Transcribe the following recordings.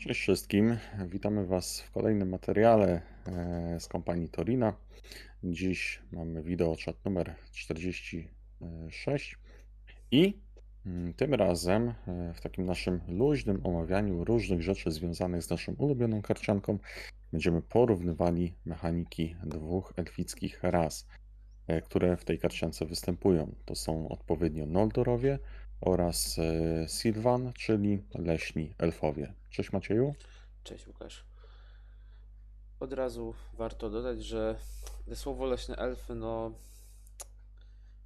Cześć wszystkim. Witamy Was w kolejnym materiale e, z kompanii Torina. Dziś mamy wideo chat numer 46 i mm, tym razem e, w takim naszym luźnym omawianiu różnych rzeczy związanych z naszą ulubioną karcianką będziemy porównywali mechaniki dwóch elfickich ras, e, które w tej karciance występują. To są odpowiednio Noldorowie oraz Sylvan, czyli leśni elfowie. Cześć Macieju. Cześć Łukasz. Od razu warto dodać, że słowo leśne elfy, no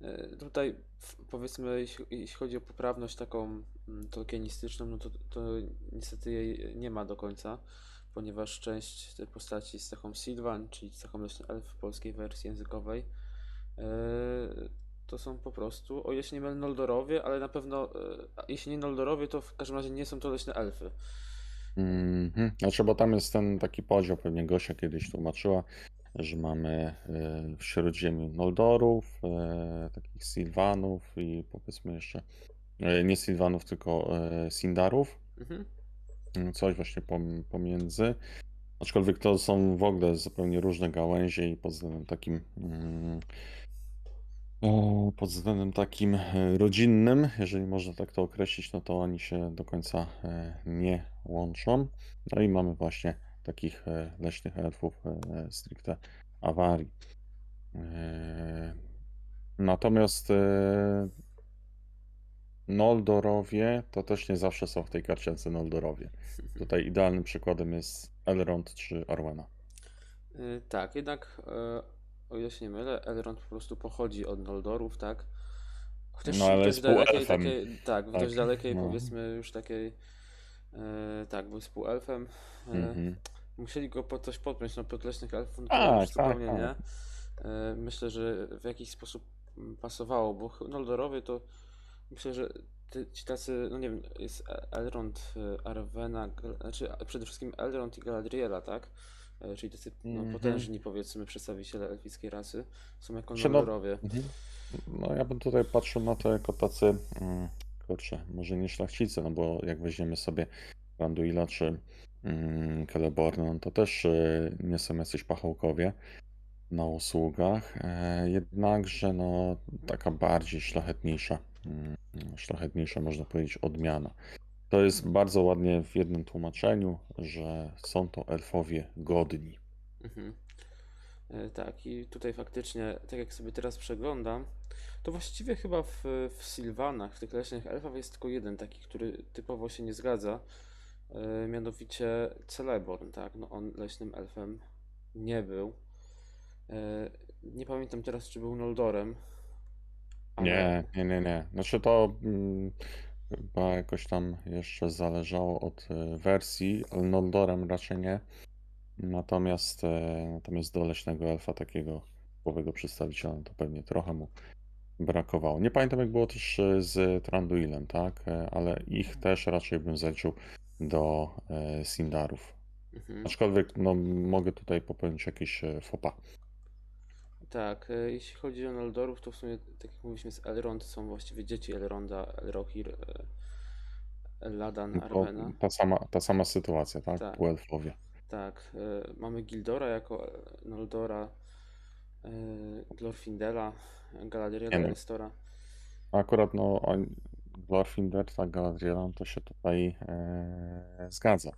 e, tutaj powiedzmy, jeśli, jeśli chodzi o poprawność taką mm, tolkienistyczną, no to, to niestety jej nie ma do końca, ponieważ część tej postaci z cechą Sylvan, czyli z cechą leśny elf w polskiej wersji językowej, e, to są po prostu, o się nie mylę, Noldorowie, ale na pewno, e, jeśli nie Noldorowie, to w każdym razie nie są to leśne elfy. Mhm. Znaczy, bo tam jest ten taki podział, pewnie Gosia kiedyś tłumaczyła, że mamy e, w Śródziemiu Noldorów, e, takich Sylwanów i powiedzmy jeszcze, e, nie Sylwanów, tylko Sindarów, Mhm. Mm, coś właśnie pom- pomiędzy. Aczkolwiek to są w ogóle zupełnie różne gałęzie i pod względem takim mm, o, pod względem takim rodzinnym, jeżeli można tak to określić, no to oni się do końca nie łączą. No i mamy właśnie takich e, leśnych elfów e, stricte awarii. E, Natomiast e, Noldorowie to też nie zawsze są w tej karciance Noldorowie. Tutaj idealnym przykładem jest Elrond czy Arwena. Tak, jednak e, o ile się nie mylę, Elrond po prostu pochodzi od Noldorów, tak? Chociaż No ale w dość dalekiej, takiej, tak, w Tak, dość dalekiej no. powiedzmy już takiej, e, tak, był współelfem. E, Mhm. Musieli go po coś podpiąć, no podleśnych elfów, no Tak, już tak, zupełnie tak. nie. E, Myślę, że w jakiś sposób mm, pasowało, bo Noldorowie to myślę, że ty- ci tacy, no nie wiem, jest E- Elrond, Arwena, znaczy przede wszystkim Elrond i Galadriela, tak? Czyli tacy no, Mhm. potężni, powiedzmy, przedstawiciele elfickiej rasy są jako Czy no- Noldorowie. Mhm. No ja bym tutaj patrzył na to jako tacy, mm, kurczę, może nie szlachcice, no bo jak weźmiemy sobie Randuila czy mm, no to też y, nie są jacyś pachołkowie na usługach, e, jednakże no taka bardziej szlachetniejsza, mm, szlachetniejsza można powiedzieć odmiana. To jest bardzo ładnie w jednym tłumaczeniu, że są to elfowie godni. Mhm. E, Tak, i tutaj faktycznie, tak jak sobie teraz przeglądam, to właściwie chyba w, w Sylwanach, w tych leśnych elfach jest tylko jeden taki, który typowo się nie zgadza, e, mianowicie Celeborn, tak? No on leśnym elfem nie był. E, Nie pamiętam teraz, czy był Noldorem, ale Nie, nie, nie, nie. Znaczy to mm, chyba jakoś tam jeszcze zależało od wersji, ale Noldorem raczej nie. Natomiast, e, natomiast do leśnego elfa takiego typowego przedstawiciela no to pewnie trochę mu brakowało. Nie pamiętam jak było też e, z Tranduilem, tak? E, Ale ich też raczej bym zaliczył do Sindarów. mhm. Aczkolwiek no, mogę tutaj popełnić jakieś pas. Tak, jeśli chodzi o Noldorów, to w sumie, tak jak mówiliśmy, z Elrond są właściwie dzieci Elronda, Elrohir, Eladan, To Arwena. ta sama, ta sama sytuacja, tak? Tak. Półelfowie. Tak, e, mamy Gildora jako e, Noldora, e, Glorfindela, Galadriela. Nestora. Akurat no, on- Glorfindel, tak, Galadriel, to się tutaj e, zgadza.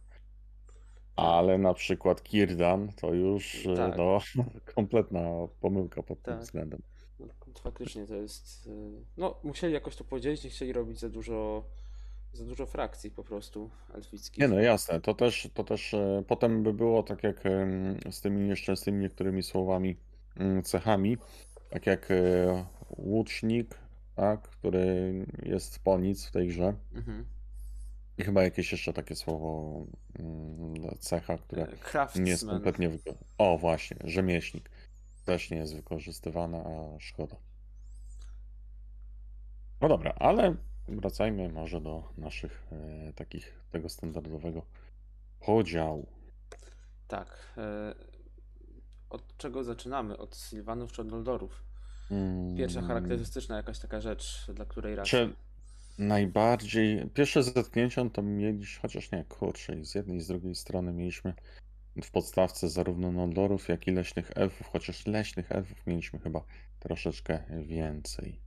Ale na przykład Kirdan to już e, Tak. no, kompletna pomyłka pod tym Tak. względem. No, faktycznie to jest. No, musieli jakoś to podzielić, nie chcieli robić za dużo, za dużo frakcji po prostu elfickich. Nie no jasne, to też, to też e, potem by było tak jak z tymi nieszczęsnymi niektórymi słowami, mm, cechami, tak jak e, łucznik, tak, który jest po nic w tej grze. Mhm. I chyba jakieś jeszcze takie słowo, mm, cecha, które E, nie jest Craftsman. kompletnie wykorzystane. O, właśnie, rzemieślnik. Też nie jest wykorzystywana, a szkoda. No dobra, ale wracajmy może do naszych e, takich, tego standardowego podziału. Tak. e, Od czego zaczynamy? Od Sylwanów czy od Noldorów? Pierwsza Mm, charakterystyczna jakaś taka rzecz, dla której raz. Czy najbardziej pierwsze zetknięcia to mieliśmy, chociaż nie, kurczę, i z jednej i z drugiej strony mieliśmy w podstawce zarówno Noldorów, jak i leśnych elfów, chociaż leśnych elfów mieliśmy chyba troszeczkę więcej.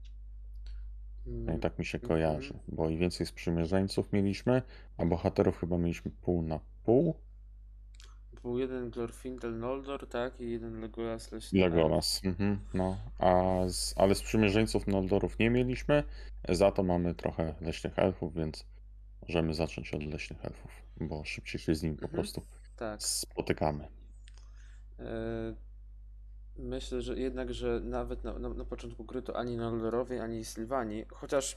No i Mm, tak mi się mhm. kojarzy, bo i więcej sprzymierzeńców mieliśmy, a bohaterów chyba mieliśmy pół na pół. Był jeden Glorfindel Noldor, tak? I jeden Legolas Leśny. Legolas, mhm, no. A z, ale sprzymierzeńców Noldorów nie mieliśmy, za to mamy trochę leśnych elfów, więc możemy zacząć od leśnych elfów, bo szybciej się z nimi po Mhm. prostu Tak. spotykamy. E, Myślę, że jednak, że nawet na, na, na początku gry to ani Noldorowi, ani Sylwanii, chociaż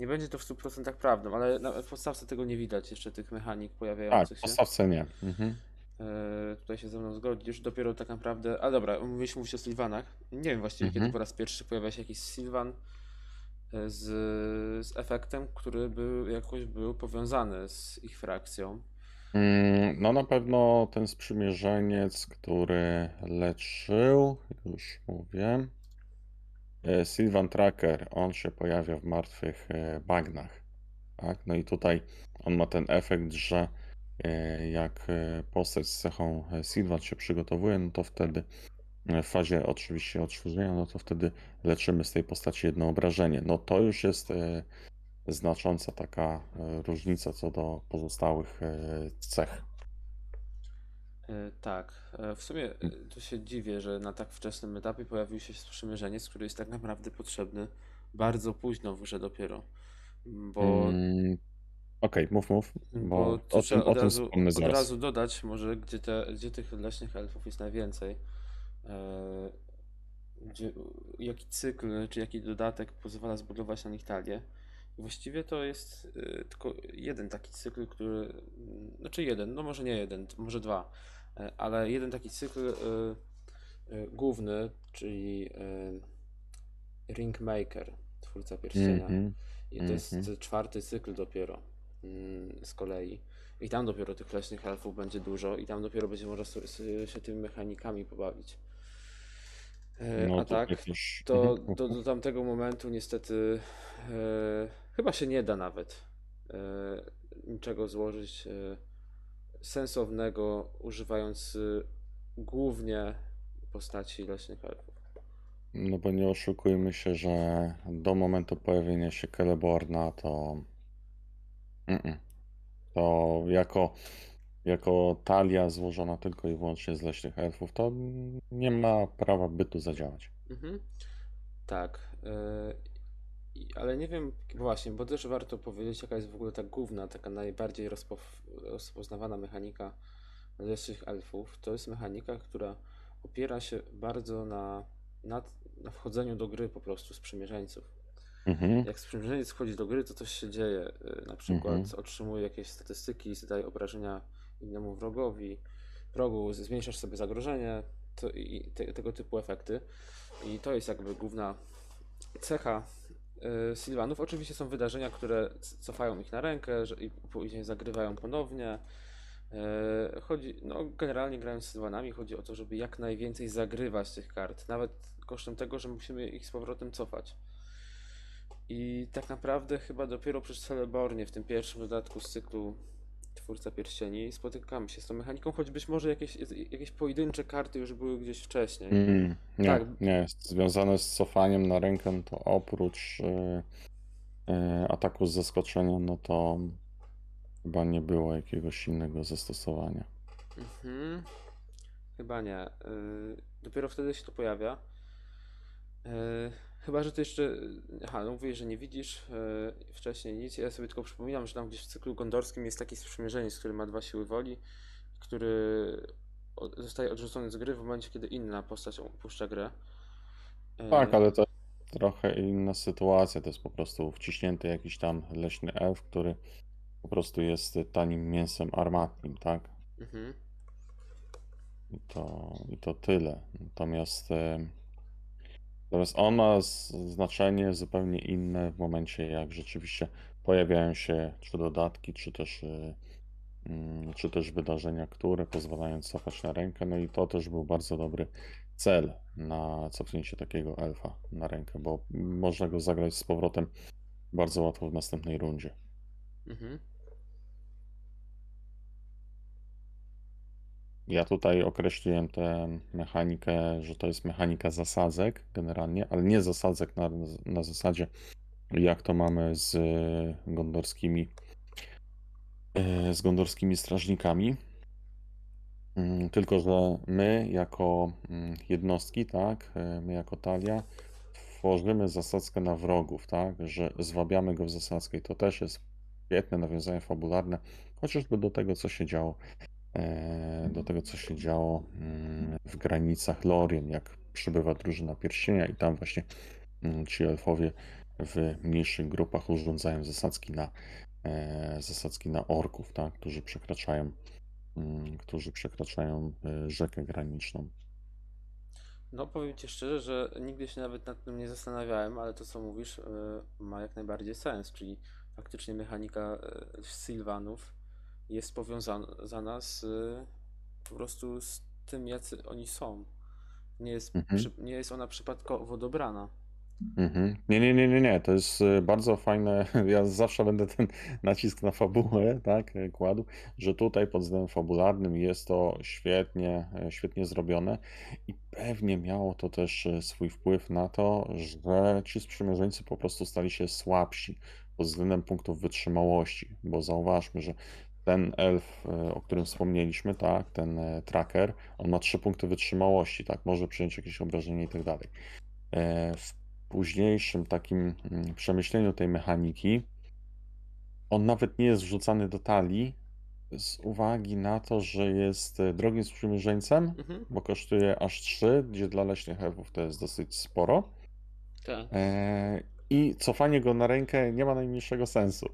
nie będzie to w 100% prawdą, ale na, w podstawce tego nie widać jeszcze tych mechanik Tak, pojawiających w się. podstawce nie. Mhm. E, tutaj się ze mną zgodzisz, dopiero tak naprawdę, a dobra, mówiliśmy mówić o Sylwanach. Nie wiem właściwie kiedy Mhm. po raz pierwszy pojawia się jakiś Sylwan e, z, z efektem, który by jakoś był powiązany z ich frakcją. Mm, No na pewno ten sprzymierzeniec, który leczył, już mówię, e, Sylvan Tracker, on się pojawia w martwych e, bagnach. Tak? No i tutaj on ma ten efekt, że e, jak postać z cechą Sylvan się przygotowuje, no to wtedy w fazie oczywiście odświeżenia, no to wtedy leczymy z tej postaci jedno obrażenie. No to już jest znacząca taka e, różnica co do pozostałych e, cech. E, Tak, w sumie to się dziwię, że na tak wczesnym etapie pojawił się sprzymierzeniec, który jest tak naprawdę potrzebny bardzo późno w grze dopiero. Bo, Mm, Okej, mów, mów, bo bo tu o tym, o tym razu, wspomnę od zaraz. razu dodać może, gdzie, te, gdzie tych leśnych elfów jest najwięcej. Gdzie, jaki cykl, czy jaki dodatek pozwala zbudować na nich talię. Właściwie to jest e, tylko jeden taki cykl, który, znaczy jeden, no może nie jeden, może dwa, e, ale jeden taki cykl e, e, główny, czyli Ringmaker, twórca pierścienia. Mhm, I to jest mhm. czwarty cykl dopiero mm, z kolei. I tam dopiero tych leśnych elfów będzie dużo i tam dopiero będzie można so- so- się tymi mechanikami pobawić. E, No A tak, też. to Mhm, do, do tamtego momentu niestety e, chyba się nie da nawet e, niczego złożyć e, sensownego, używając e, głównie postaci leśnych elfów. No bo nie oszukujmy się, że do momentu pojawienia się Celeborna to mm-mm. to jako, jako talia złożona tylko i wyłącznie z leśnych elfów, to nie ma prawa bytu zadziałać. Mhm. Tak, i- ale nie wiem, właśnie, bo też warto powiedzieć, jaka jest w ogóle ta główna, taka najbardziej rozpo, rozpoznawana mechanika leśnych elfów. To jest mechanika, która opiera się bardzo na, na, na wchodzeniu do gry po prostu sprzymierzeńców. Mhm, Jak sprzymierzeniec wchodzi do gry, to coś się dzieje. Y, Na przykład mhm. otrzymuje jakieś statystyki, zadaje obrażenia innemu wrogowi, wrogu, zmniejszasz sobie zagrożenie to, i te, tego typu efekty. I to jest jakby główna cecha Sylwanów. Oczywiście są wydarzenia, które cofają ich na rękę i później zagrywają ponownie. E, Chodzi, no generalnie grając z Sylwanami chodzi o to, żeby jak najwięcej zagrywać tych kart, nawet kosztem tego, że musimy ich z powrotem cofać. I tak naprawdę chyba dopiero przy Celebornie w tym pierwszym dodatku z cyklu Twórca Pierścieni spotykamy się z tą mechaniką, choć być może jakieś, jakieś pojedyncze karty już były gdzieś wcześniej. Mm, nie, Tak, nie jest związane z cofaniem na rękę, to oprócz y, y, ataku z zaskoczenia, no to chyba nie było jakiegoś innego zastosowania. mhm, chyba nie. Y, Dopiero wtedy się to pojawia. Y, Chyba, że ty jeszcze. Aha, no mówisz, że nie widzisz y, wcześniej nic. Ja sobie tylko przypominam, że tam gdzieś w cyklu gondorskim jest taki sprzymierzeniec, który ma dwa siły woli, który zostaje odrzucony z gry w momencie, kiedy inna postać opuszcza grę. Tak, Y, ale to jest trochę inna sytuacja. To jest po prostu wciśnięty jakiś tam leśny elf, który po prostu jest tanim mięsem armatnim, tak? Mhm. I to, i to tyle. Natomiast, e, natomiast on ma znaczenie zupełnie inne w momencie, jak rzeczywiście pojawiają się czy dodatki, czy też, e, mm, czy też wydarzenia, które pozwalają cofać na rękę. No i to też był bardzo dobry cel na cofnięcie takiego elfa na rękę, bo można go zagrać z powrotem bardzo łatwo w następnej rundzie. Mhm. Ja tutaj określiłem tę mechanikę, że to jest mechanika zasadzek generalnie, ale nie zasadzek na, na zasadzie jak to mamy z gondorskimi e, z gondorskimi strażnikami. Mm, Tylko, że my jako mm, jednostki, tak, e, my jako talia, tworzymy zasadzkę na wrogów, tak, że zwabiamy go w zasadzkę i to też jest świetne nawiązanie fabularne, chociażby do tego, co się działo e, do tego, co się działo mm, w granicach Lorien, jak przybywa drużyna pierścienia i tam właśnie mm, ci elfowie w mniejszych grupach urządzają zasadzki na, e, zasadzki na orków, tak, którzy przekraczają, mm, którzy przekraczają e, rzekę graniczną. No, powiem ci szczerze, że nigdy się nawet nad tym nie zastanawiałem, ale to, co mówisz, ma jak najbardziej sens, czyli faktycznie mechanika Sylwanów jest powiązana z y, po prostu z tym, jacy oni są. Nie jest, Mhm. przy, nie jest ona przypadkowo dobrana. Mhm. Nie, nie, nie, nie, nie. To jest e, bardzo fajne. Ja zawsze będę ten nacisk na fabułę, tak, e, kładł, że tutaj pod względem fabularnym jest to świetnie, świetnie zrobione i pewnie miało to też swój wpływ na to, że ci sprzymierzeńcy po prostu stali się słabsi pod względem punktów wytrzymałości, bo zauważmy, że ten elf, e, o którym wspomnieliśmy, tak, ten e, tracker, on ma trzy punkty wytrzymałości, tak, może przyjąć jakieś obrażenie i tak dalej. E, W późniejszym takim mm, przemyśleniu tej mechaniki, on nawet nie jest wrzucany do talii z uwagi na to, że jest drogim sprzymierzeńcem, Mhm, bo kosztuje aż 3, gdzie dla leśnych elfów to jest dosyć sporo. tak. E, I cofanie go na rękę nie ma najmniejszego sensu,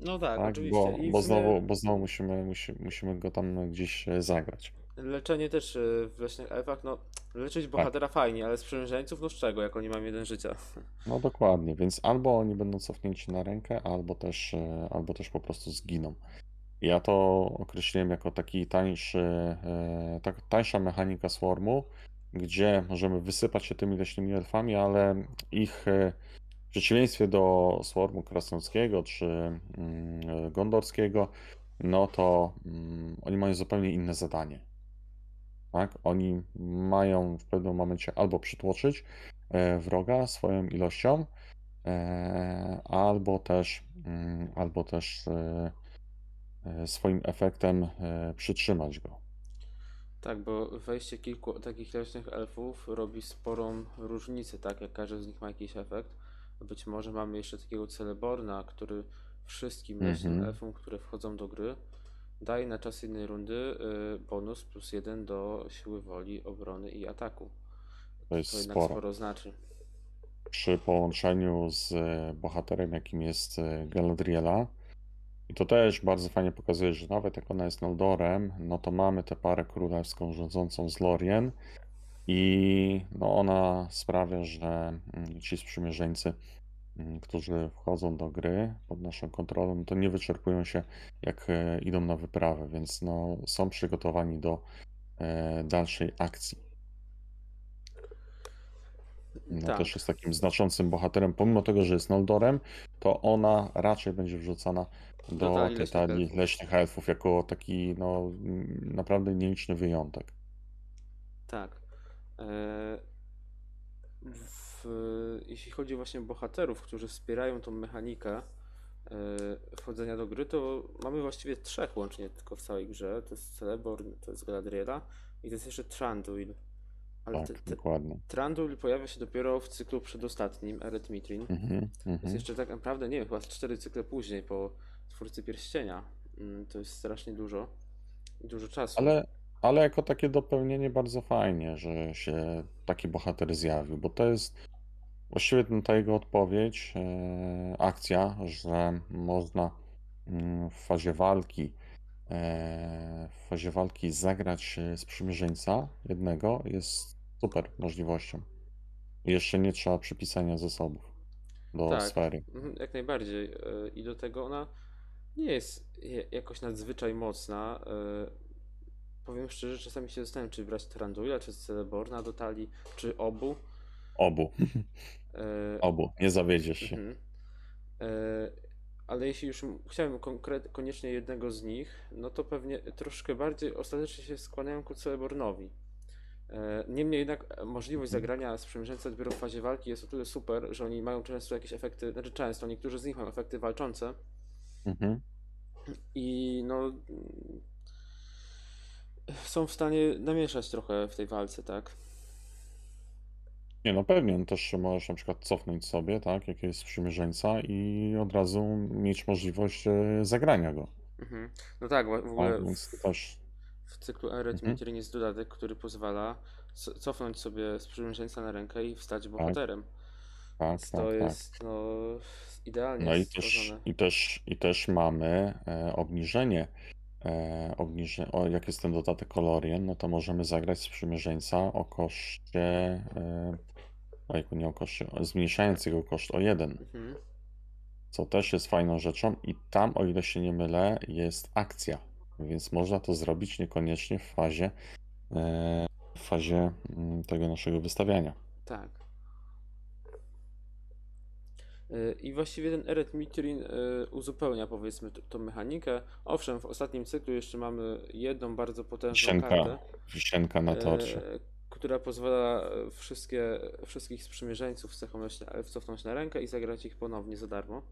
No tak, tak? oczywiście. Bo, bo sumie znowu, bo znowu musimy, musi, musimy go tam gdzieś e, zagrać. leczenie też w Leśnych Elfach, no leczyć Tak. bohatera fajnie, ale sprzymierzeńców, no z czego, jak oni mają jeden życia. No dokładnie, więc albo oni będą cofnięci na rękę, albo też, e, albo też po prostu zginą. Ja to określiłem jako taki tańszy, e, tak, tańsza mechanika Swarmu, gdzie możemy wysypać się tymi leśnymi elfami, ale ich w przeciwieństwie do Swarmu krasnoludzkiego czy mm, e, gondorskiego, no to mm, oni mają zupełnie inne zadanie. Tak? Oni mają w pewnym momencie albo przytłoczyć e, wroga swoją ilością, e, albo też, mm, albo też swoim efektem przytrzymać go. Tak, bo wejście kilku takich leśnych elfów robi sporą różnicę, tak? Jak każdy z nich ma jakiś efekt. Być może mamy jeszcze takiego Celeborna, który wszystkim leśnym Mhm. elfom, które wchodzą do gry, daje na czas jednej rundy y, bonus plus jeden do siły woli, obrony i ataku. To jest To jednak sporo. sporo znaczy. Przy połączeniu z e, bohaterem, jakim jest e, Galadriela, i to też bardzo fajnie pokazuje, że nawet jak ona jest Noldorem, no to mamy tę parę królewską rządzącą z Lorien i no ona sprawia, że mm, ci sprzymierzeńcy, mm, którzy wchodzą do gry pod naszą kontrolą, to nie wyczerpują się jak e, idą na wyprawę, więc no są przygotowani do e, dalszej akcji. No Tak, też jest takim znaczącym bohaterem, pomimo tego, że jest Noldorem, to ona raczej będzie wrzucana do talii tej leśnych leśnych elfów jako taki no mm, naprawdę nieliczny wyjątek. Tak. W, jeśli chodzi właśnie o bohaterów, którzy wspierają tą mechanikę e, wchodzenia do gry, to mamy właściwie trzech łącznie tylko w całej grze. To jest Celeborn, to jest Galadriela i to jest jeszcze Tranduil. Ale te, Tak, te, dokładnie. Tranduil pojawia się dopiero w cyklu przedostatnim, Eret Mitrin. Mhm, To jest mhm. jeszcze tak naprawdę, nie wiem, chyba cztery cykle później po Twórcy Pierścienia. Mm, To jest strasznie dużo. Dużo czasu. Ale, ale jako takie dopełnienie bardzo fajnie, że się taki bohater zjawił, bo to jest właściwie ta jego odpowiedź, e, akcja, że można mm, w fazie walki e, w fazie walki zagrać sprzymierzeńca jednego jest super możliwością. Jeszcze nie trzeba przypisania zasobów do Tak, sfery. mhm, jak najbardziej. e, I do tego ona nie jest je- jakoś nadzwyczaj mocna. Powiem szczerze, czasami się zastanawiam, czy brać Tranduila, czy Celeborna do talii, czy obu. Obu. E, Obu, nie zawiedziesz się. mhm. E, ale jeśli już chciałem konkret, koniecznie jednego z nich, no to pewnie troszkę bardziej ostatecznie się skłaniają ku Celebornowi. E, Niemniej jednak e, możliwość Mhm. zagrania sprzymierzeńca dopiero w fazie walki jest o tyle super, że oni mają często jakieś efekty, znaczy często, niektórzy z nich mają efekty walczące Mhm. i no są w stanie namieszać trochę w tej walce, tak? Nie no pewnie, no też możesz na przykład cofnąć sobie, tak, jaki jest sprzymierzeńca i od razu mieć możliwość e, zagrania go. Mhm. No tak, w Tak, ogóle więc to w, też. w cyklu Eret Mhm. Jest dodatek, który pozwala co- cofnąć sobie sprzymierzeńca na rękę i wstać Tak, bohaterem. tak, Więc to tak, tak. jest no idealnie No i też, i też, i też mamy e, obniżenie. E, o, jak jest ten dodatek Colorien, no to możemy zagrać sprzymierzeńca o koszcie. E, ojku, nie o koszcie, zmniejszając jego koszt o jeden. Mhm. co też jest fajną rzeczą i tam, o ile się nie mylę, jest akcja, więc można to zrobić niekoniecznie w fazie, e, w fazie mm, tego naszego wystawiania. Tak. Y, I właściwie ten Eret Mitrin y, uzupełnia powiedzmy tą mechanikę. Owszem, w ostatnim cyklu jeszcze mamy jedną bardzo potężną Wisienka, kartę, wisienka na torcie. e, która pozwala e, wszystkie, wszystkich sprzymierzeńców z cechą leśnej elf cofnąć na rękę i zagrać ich ponownie za darmo.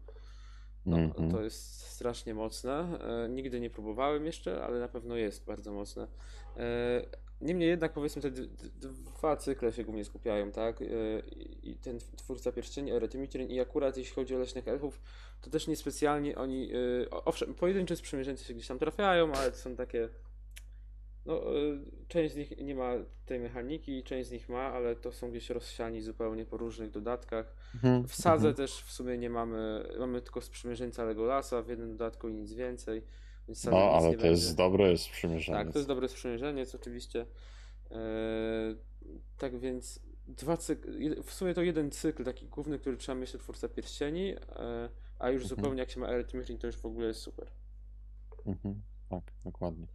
No, Mhm. to jest strasznie mocne. E, nigdy nie próbowałem jeszcze, ale na pewno jest bardzo mocne. Niemniej jednak powiedzmy te dwa cykle się głównie skupiają, tak? E, I ten twórca pierścieni, Eretymitrin i akurat jeśli chodzi o leśnych elfów, to też niespecjalnie oni, o- owszem, pojedyncze sprzymierzeńcy się gdzieś tam trafiają, ale to są takie no, y, część z nich nie ma tej mechaniki, część z nich ma, ale to są gdzieś rozsiani zupełnie po różnych dodatkach. Mhm, W Sadze mhm. też w sumie nie mamy, mamy tylko sprzymierzeńca Legolasa w jednym dodatku i nic więcej, więc No, ale to jest będzie. dobry Tak, to jest dobre sprzymierzeniec oczywiście. Eee, tak więc dwa cykl, w sumie to jeden cykl taki główny, który trzeba mieć Twórca Pierścieni, eee, a już Mhm. zupełnie jak się ma Eret Mifflin, to już w ogóle jest super. Mhm, tak, dokładnie.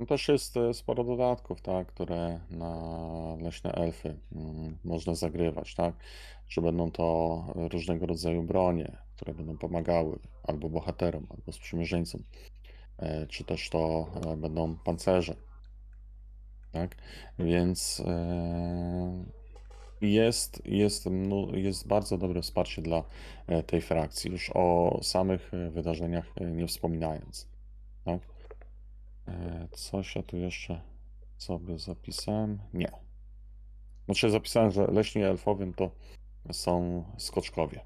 No też jest e, sporo dodatków, tak, które na leśne elfy mm, można zagrywać, tak, że będą to różnego rodzaju bronie, które będą pomagały albo bohaterom, albo sprzymierzeńcom, e, czy też to e, będą pancerze, tak, więc e, jest, jest, jest bardzo dobre wsparcie dla e, tej frakcji, już o samych e, wydarzeniach e, nie wspominając, tak. E, Coś ja tu jeszcze sobie zapisałem? Nie. Znaczy zapisałem, że leśni elfowym to są skoczkowie.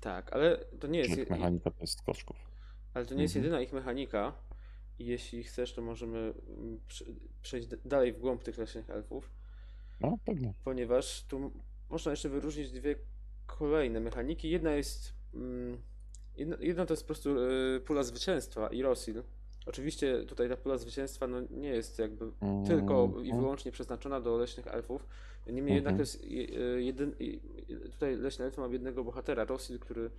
Tak, ale to nie jest, Czyli mechanika to jest skoczków. ale to nie jest Mhm. jedyna ich mechanika i jeśli chcesz, to możemy mm, prze- przejść dalej w głąb tych leśnych elfów. No, pewnie. ponieważ tu można jeszcze wyróżnić dwie kolejne mechaniki. Jedna jest. Mm, jedna, jedna to jest po prostu y, pula zwycięstwa i Rosil. Oczywiście tutaj ta pula zwycięstwa no, nie jest jakby tylko i wyłącznie przeznaczona do leśnych elfów. Niemniej jednak to Mhm. jest je- y, jeden, tutaj leśne elfy ma jednego bohatera, Rosil, który,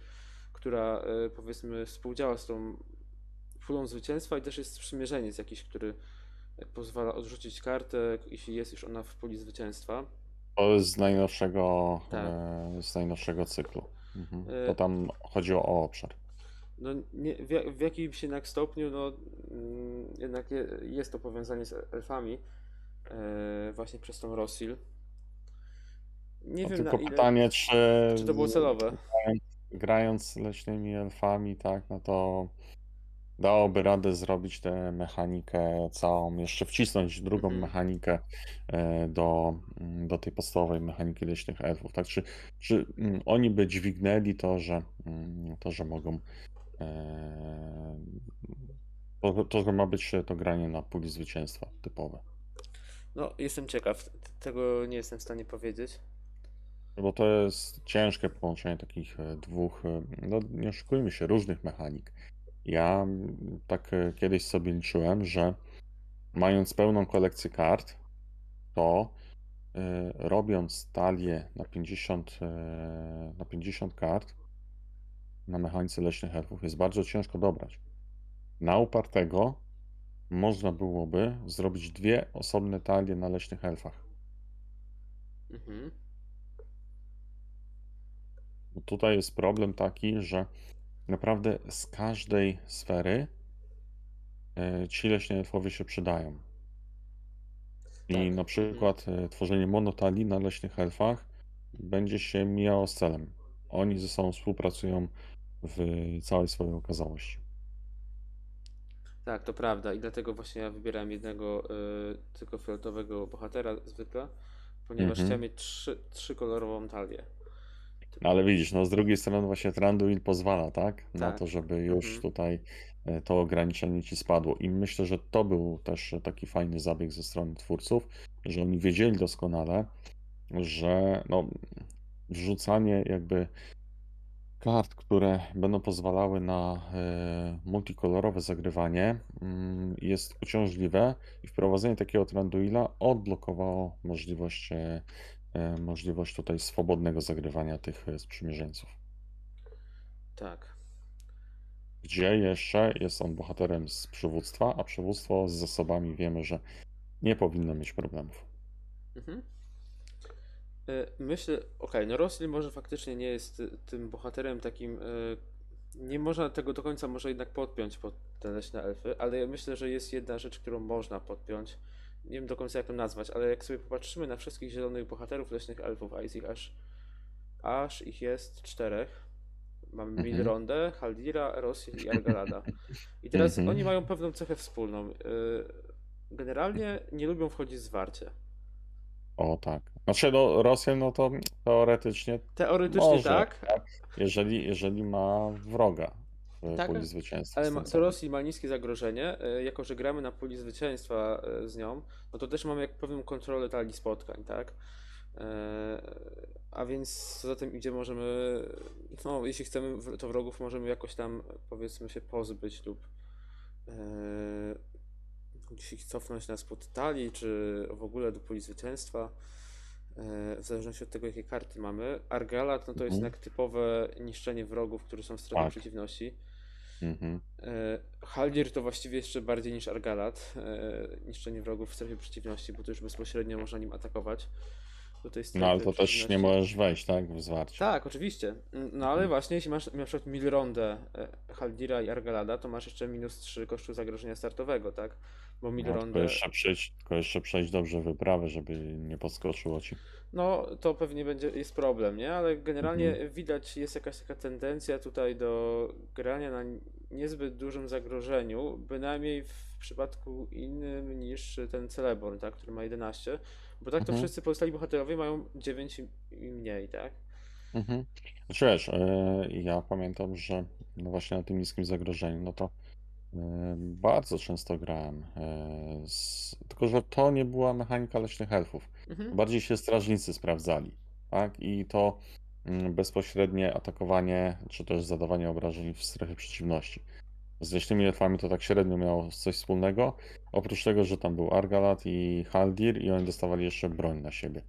która y, powiedzmy współdziała z tą pulą zwycięstwa i też jest sprzymierzeniec jakiś, który pozwala odrzucić kartę, jeśli jest już ona w puli zwycięstwa. To jest z najnowszego, Tak. e, z najnowszego cyklu. Mhm. E, To tam chodziło o obszar. No, nie, w, w jakimś jednak stopniu, no, mm, jednak je, jest to powiązanie z elfami, e, właśnie przez tą Rosil. Nie No, wiem tylko na ile, pytanie, czy, czy to było celowe. grając leśnymi elfami, tak, no to dałoby radę zrobić tę mechanikę całą, jeszcze wcisnąć drugą Mhm. mechanikę e, do, mm, do tej podstawowej mechaniki leśnych elfów, tak? Czy, czy mm, oni by dźwignęli to, że, mm, to, że mogą e, to, to, że ma być to granie na puli zwycięstwa typowe. No, jestem ciekaw, tego nie jestem w stanie powiedzieć. Bo to jest ciężkie połączenie takich e, dwóch, no nie oszukujmy się, różnych mechanik. Ja mm, tak e, kiedyś sobie liczyłem, że mając pełną kolekcję kart, to e, robiąc talię na 50, e, na 50 kart na mechanice leśnych elfów jest bardzo ciężko dobrać. Na upartego można byłoby zrobić dwie osobne talie na leśnych elfach. Mhm. Tutaj jest problem taki, że naprawdę z każdej sfery e, ci leśni elfowie się przydają. I Tak. na przykład e, tworzenie monotalii na leśnych elfach będzie się mijało z celem. Oni ze sobą współpracują w całej swojej okazałości. Tak, to prawda. I dlatego właśnie ja wybierałem jednego y, tylko fioletowego bohatera zwykle, ponieważ Mhm. chciałem mieć trzy, trzy kolorową talię. No ale widzisz, no z drugiej strony właśnie Thranduil pozwala, tak? Na Tak. to, żeby już Mhm. tutaj e, to ograniczenie ci spadło. I myślę, że to był też taki fajny zabieg ze strony twórców, że oni wiedzieli doskonale, że no, wrzucanie jakby kart, które będą pozwalały na e, multikolorowe zagrywanie, mm, jest uciążliwe i wprowadzenie takiego Thranduila odblokowało możliwość, e, możliwość tutaj swobodnego zagrywania tych e, sprzymierzeńców. Tak. Gdzie jeszcze jest on bohaterem z przywództwa, a przywództwo z zasobami wiemy, że nie powinno mieć problemów. Mhm. Y, Myślę, okej, no Roslin może faktycznie nie jest tym bohaterem takim. Nie można tego do końca może jednak podpiąć pod te leśne elfy, ale ja myślę, że jest jedna rzecz, którą można podpiąć. Nie wiem do końca jak to nazwać, ale jak sobie popatrzymy na wszystkich zielonych bohaterów leśnych elfów, ich aż, aż ich jest czterech. Mamy Mhm. Milrondę, Haldira, Rosil i Argalada. I teraz Mhm. oni mają pewną cechę wspólną. Y, Generalnie nie lubią wchodzić w zwarcie. O tak. Znaczy, no, Rosjan, no to teoretycznie Teoretycznie może, tak, jeżeli, jeżeli ma wroga w Tak, puli zwycięstwa. Ale ma, to Rosji ma niskie zagrożenie. e, Jako, że gramy na puli zwycięstwa e, z nią, no to też mamy jak pewną kontrolę talii spotkań, tak? E, A więc za tym idzie, możemy, no jeśli chcemy to wrogów, możemy jakoś tam powiedzmy się pozbyć lub e, ich cofnąć na spod talii, czy w ogóle do puli zwycięstwa. e, W zależności od tego, jakie karty mamy. Argalat, no to jest Mhm. jednak typowe niszczenie wrogów, którzy są w strefie Tak. przeciwności. Mhm. E, Haldir to właściwie jeszcze bardziej niż Argalat. E, niszczenie wrogów w strefie przeciwności, bo to już bezpośrednio można nim atakować. Tutaj No ale strefy to też nie możesz wejść, tak? W zwarcie. Tak, oczywiście. Mm, No ale Mhm. właśnie, jeśli masz na przykład Milrondę, e, Haldira i Argalada, to masz jeszcze minus 3 kosztu zagrożenia startowego, tak? Bo No, tylko, Milrondę. jeszcze przejść, tylko jeszcze przejść dobrze wyprawę, żeby nie podskoczyło ci. No, to pewnie będzie, jest problem, nie? Ale generalnie Mhm. widać, jest jakaś taka tendencja tutaj do grania na niezbyt dużym zagrożeniu, bynajmniej w przypadku innym niż ten Celeborn, tak, który ma 11, bo tak to Mhm. wszyscy pozostali bohaterowie mają 9 i mniej, tak? Mhm. Znaczy wiesz, e, ja pamiętam, że no właśnie na tym niskim zagrożeniu, no to e, bardzo często grałem. e, Z... Tylko, że to nie była mechanika leśnych elfów. Mhm. Bardziej się strażnicy sprawdzali, tak? I to mm, bezpośrednie atakowanie, czy też zadawanie obrażeń w strefie przeciwności. Z leśnymi elfami to tak średnio miało coś wspólnego, oprócz tego, że tam był Argalat i Haldir i oni dostawali jeszcze broń na siebie.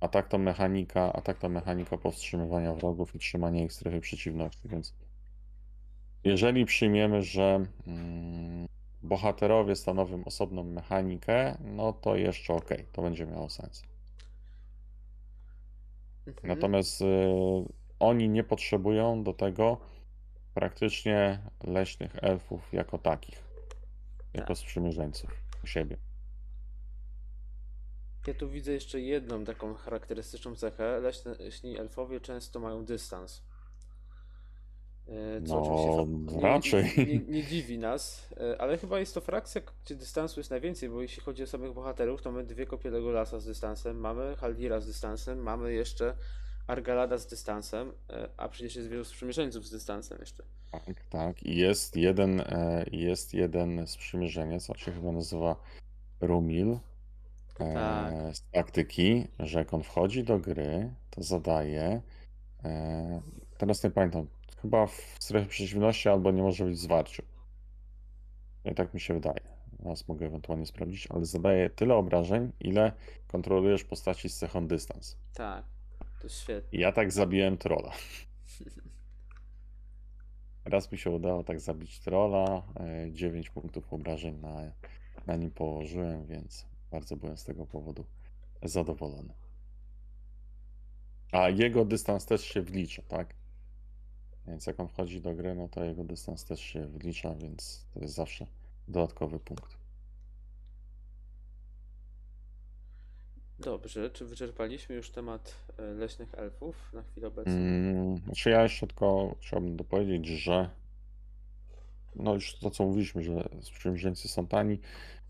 A tak to mechanika, a tak to mechanika powstrzymywania wrogów i trzymania ich w strefie przeciwności, więc jeżeli przyjmiemy, że mm, bohaterowie stanowią osobną mechanikę, no to jeszcze ok, to będzie miało sens. Mhm. Natomiast y, oni nie potrzebują do tego praktycznie leśnych elfów jako takich, jako Tak. sprzymierzeńców u siebie. Ja tu widzę jeszcze jedną taką charakterystyczną cechę. Leśni elfowie często mają dystans. E, Co No, nie, raczej. Nie, nie, nie dziwi nas, e, ale chyba jest to frakcja, gdzie dystansu jest najwięcej, bo jeśli chodzi o samych bohaterów, to mamy dwie kopie Legolasa z dystansem, mamy Haldira z dystansem, mamy jeszcze Argalada z dystansem, e, a przecież jest wielu sprzymierzeńców z dystansem jeszcze. Tak, tak. I jest jeden, e, jest jeden sprzymierzeniec, on się chyba nazywa Rumil. e, Tak. Z taktyki, że jak on wchodzi do gry, to zadaje. Teraz nie pamiętam, chyba w strefie przeciwności albo nie może być w zwarciu. I tak mi się wydaje. Teraz mogę ewentualnie sprawdzić, ale zadaje tyle obrażeń, ile kontrolujesz postaci z cechą dystans. Tak, to świetnie. Ja tak zabiłem trolla. Raz mi się udało tak zabić trolla, 9 punktów obrażeń na, na nim położyłem, więc bardzo byłem z tego powodu zadowolony. A jego dystans też się wlicza, tak? Więc jak on wchodzi do gry, no to jego dystans też się wlicza, więc to jest zawsze dodatkowy punkt. Dobrze, czy wyczerpaliśmy już temat e, leśnych elfów na chwilę obecną? Mm, Znaczy ja jeszcze tylko chciałbym dopowiedzieć, że no już to co mówiliśmy, że sprzymierzeńcy są tani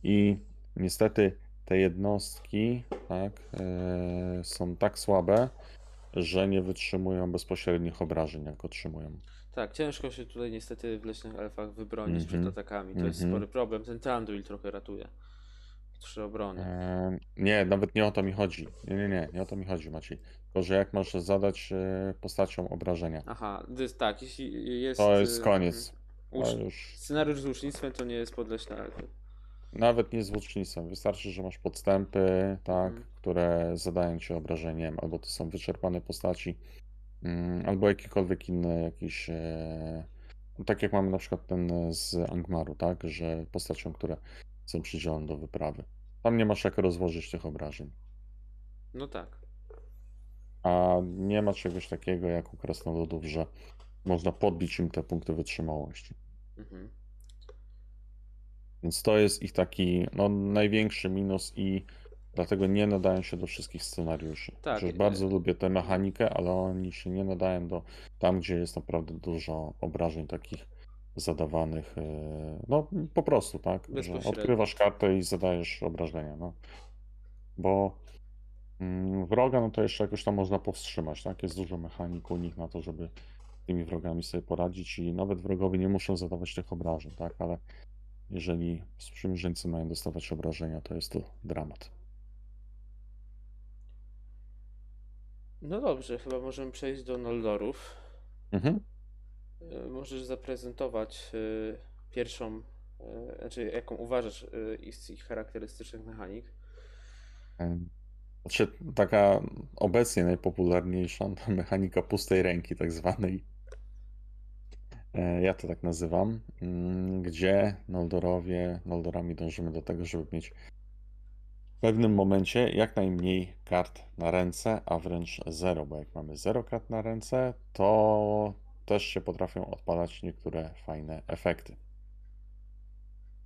i niestety te jednostki tak, e, są tak słabe, że nie wytrzymują bezpośrednich obrażeń, jak otrzymują. Tak, ciężko się tutaj niestety w leśnych elfach wybronić przed Mhm, atakami. To jest mhm. spory problem. Ten Tranduil trochę ratuje. Trzy obrony. E, Nie, nawet nie o to mi chodzi. Nie, nie, nie, nie o to mi chodzi, Maciej. Tylko, że jak masz zadać e, postaciom obrażenia, Aha, dys, tak, jeśli jest. to jest y, koniec. To już Scenariusz z łucznictwem to nie jest pod leśne elfy. nawet nie z łucznictwem. Wystarczy, że masz podstępy, tak, Mhm. które zadają ci obrażeniem, albo to są wyczerpane postaci, mm, albo jakikolwiek inny jakiś. E, no tak jak mamy na przykład ten z Angmaru, tak, że postaciom, które są przydzielone do wyprawy. Tam nie masz jak rozłożyć tych obrażeń. No tak. A nie ma czegoś takiego jak u krasnoludów, że można podbić im te punkty wytrzymałości. Mhm. Więc to jest ich taki no, największy minus i dlatego nie nadają się do wszystkich scenariuszy. Tak, Przecież bardzo lubię tę mechanikę, ale oni się nie nadają do tam, gdzie jest naprawdę dużo obrażeń takich zadawanych. e, No po prostu, tak? Że odkrywasz kartę i zadajesz obrażenia, no. Bo mm, wroga, no to jeszcze jakoś tam można powstrzymać, tak? Jest dużo mechanik u nich na to, żeby tymi wrogami sobie poradzić i nawet wrogowie nie muszą zadawać tych obrażeń, tak? Ale jeżeli sprzymierzeńcy mają dostawać obrażenia, to jest to dramat. No dobrze, chyba możemy przejść do Noldorów. Mhm. Y, Możesz zaprezentować y, pierwszą, y, znaczy jaką uważasz z ich charakterystycznych mechanik. Znaczy, taka obecnie najpopularniejsza mechanika pustej ręki, tak zwanej. E, Ja to tak nazywam, mm, gdzie Noldorowie, Noldorami dążymy do tego, żeby mieć w pewnym momencie jak najmniej kart na ręce, a wręcz zero, bo jak mamy zero kart na ręce, to też się potrafią odpalać niektóre fajne efekty.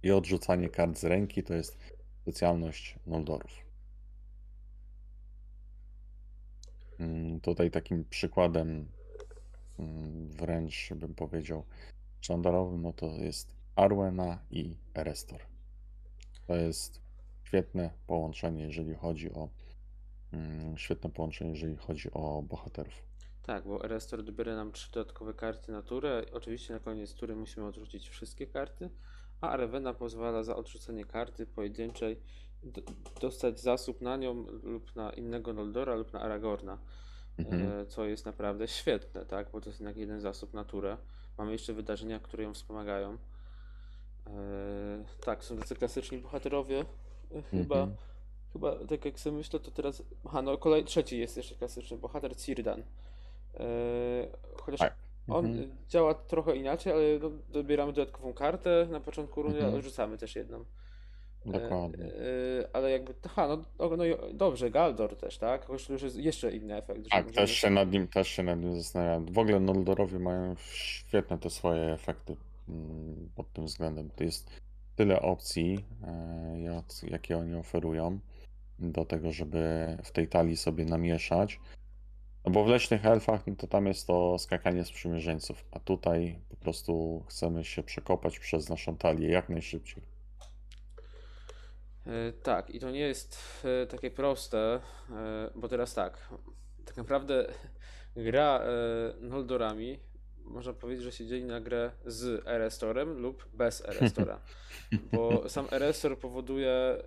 I odrzucanie kart z ręki to jest specjalność Noldorów. Mm, Tutaj takim przykładem mm, wręcz bym powiedział sztandarowym, no to jest Arwena i Erestor. To jest świetne połączenie, jeżeli chodzi o mm, świetne połączenie, jeżeli chodzi o bohaterów. Tak, bo Erestor dobiera nam trzy dodatkowe karty na turę. Oczywiście na koniec tury musimy odrzucić wszystkie karty, a Arevena pozwala za odrzucenie karty pojedynczej dostać zasób na nią lub na innego Noldora lub na Aragorna, Mhm. e, co jest naprawdę świetne, tak? Bo to jest jednak jeden zasób na turę. Mamy jeszcze wydarzenia, które ją wspomagają. E, tak, są tacy klasyczni bohaterowie. E, Chyba, Mhm. chyba tak jak sobie myślę, to teraz. Aha, no kolej trzeci jest jeszcze klasyczny bohater Círdan. E, chociaż Tak. on Mhm. działa trochę inaczej, ale no, dobieramy dodatkową kartę na początku rundy, Mhm. a odrzucamy też jedną. E, Dokładnie. e, ale jakby, aha, no, no, dobrze, Galdor też, tak? To już jest jeszcze inny efekt. Tak, też się nad nim, też się nad nim zastanawiam. W ogóle Noldorowie mają świetne te swoje efekty mm, pod tym względem. To jest tyle opcji, jak- jakie oni oferują do tego, żeby w tej talii sobie namieszać. No bo w Leśnych Elfach, no to tam jest to skakanie sprzymierzeńców, a tutaj po prostu chcemy się przekopać przez naszą talię jak najszybciej. E, Tak, i to nie jest e, takie proste, e, bo teraz tak, tak naprawdę gra Noldorami, można powiedzieć, że się dzieli na grę z Erestorem lub bez Erestora, bo sam Erestor powoduje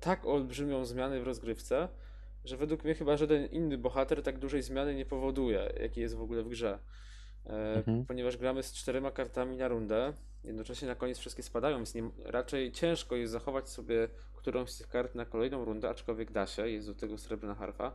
tak olbrzymią zmianę w rozgrywce, że według mnie chyba żaden inny bohater tak dużej zmiany nie powoduje, jaki jest w ogóle w grze. E, Mhm. Ponieważ gramy z czterema kartami na rundę, jednocześnie na koniec wszystkie spadają, więc nie, raczej ciężko jest zachować sobie którąś z tych kart na kolejną rundę, aczkolwiek da się, jest do tego srebrna harfa.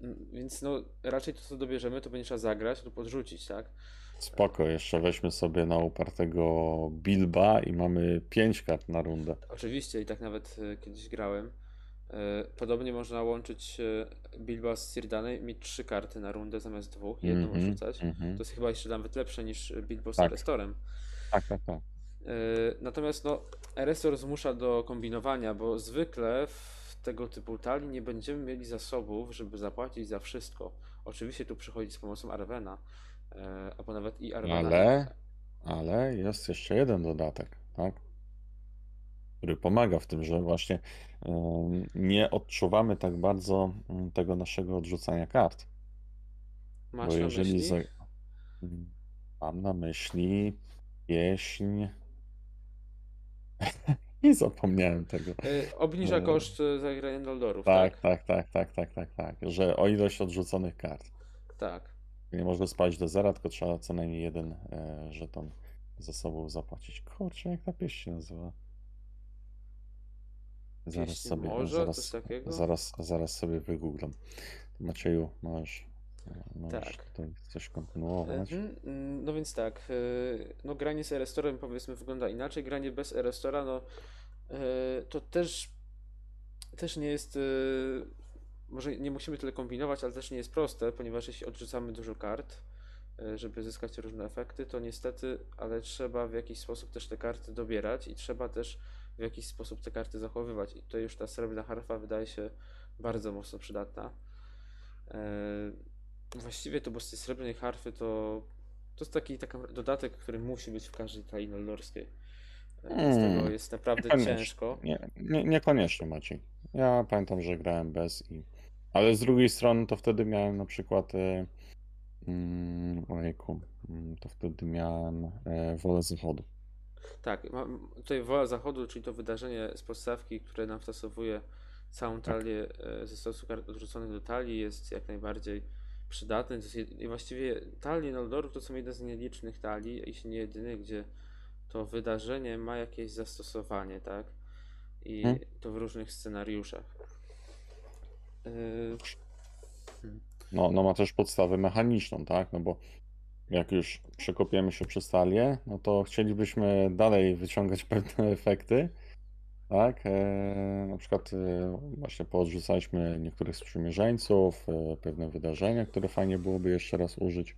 N- Więc no, raczej to co dobierzemy, to będzie trzeba zagrać lub odrzucić, tak? Spoko, jeszcze weźmy sobie na upartego Bilba i mamy 5 kart na rundę. Oczywiście i tak nawet e, kiedyś grałem. E, Podobnie można łączyć e, Bilba z Sirdanem i mieć trzy karty na rundę zamiast dwóch, jedną Mhm, odrzucać. To mhm. jest chyba jeszcze nawet lepsze niż Bilbo z Tak. Arestorem. Tak, tak, tak. E, Natomiast no, Erestor zmusza do kombinowania, bo zwykle w tego typu talii nie będziemy mieli zasobów, żeby zapłacić za wszystko. Oczywiście tu przychodzi z pomocą Arwena, albo nawet i Arwena. Ale, ale jest jeszcze jeden dodatek, tak? Który pomaga w tym, że właśnie nie odczuwamy tak bardzo mm, tego naszego odrzucania kart. Masz Bo na jeżeli myśli? za... Mm, mam na myśli pieśń. I zapomniałem tego. E, Obniża E, koszt e, zagrania Noldorów, Tak, tak? tak, tak, tak, tak, tak, tak. Że o ilość odrzuconych kart. Tak. Nie można spać do zera, tylko trzeba co najmniej jeden żeton zasobów zapłacić. Kurczę, jak ta pieśń się nazywa? Zaraz Pieśń sobie, morza, zaraz, coś takiego? zaraz, zaraz sobie wygooglam. Macieju, możesz, e, możesz Tak. tutaj coś kontynuować. Mhm, mm, No więc tak, e, no granie z Erestorem powiedzmy wygląda inaczej, granie bez Erestora, no e, to też, też nie jest, może nie musimy tyle kombinować, ale też nie jest proste, ponieważ jeśli odrzucamy dużo kart, żeby zyskać różne efekty, to niestety, ale trzeba w jakiś sposób też te karty dobierać i trzeba też w jakiś sposób te karty zachowywać i tutaj już ta srebrna harfa wydaje się bardzo mocno przydatna. E, Właściwie to, bo z tej srebrnej harfy to to jest taki, taki dodatek, który musi być w każdej talii noldorskiej. E, Z tego Hmm, jest naprawdę Niekoniecznie, ciężko. nie, nie, niekoniecznie Maciej. Ja pamiętam, że grałem bez i... Ale z drugiej strony to wtedy miałem na przykład... Mm, ojejku, mm, to wtedy miałem e, wolę zachodu. Tak, mam tutaj Wola Zachodu, czyli to wydarzenie z podstawki, które nam wstosowuje całą Tak. talię e, ze stosu kart odrzuconych do talii, jest jak najbardziej jed... I właściwie talie Noldorów to są jedne z nielicznych talii, jeśli nie jedyny, gdzie to wydarzenie ma jakieś zastosowanie, tak? I Hmm. to w różnych scenariuszach. E. No, no ma też podstawę mechaniczną, tak? No bo jak już przekopiemy się przez talię, no to chcielibyśmy dalej wyciągać pewne efekty, tak? E, na przykład e, właśnie poodrzucaliśmy niektórych sprzymierzeńców, e, pewne wydarzenia, które fajnie byłoby jeszcze raz użyć,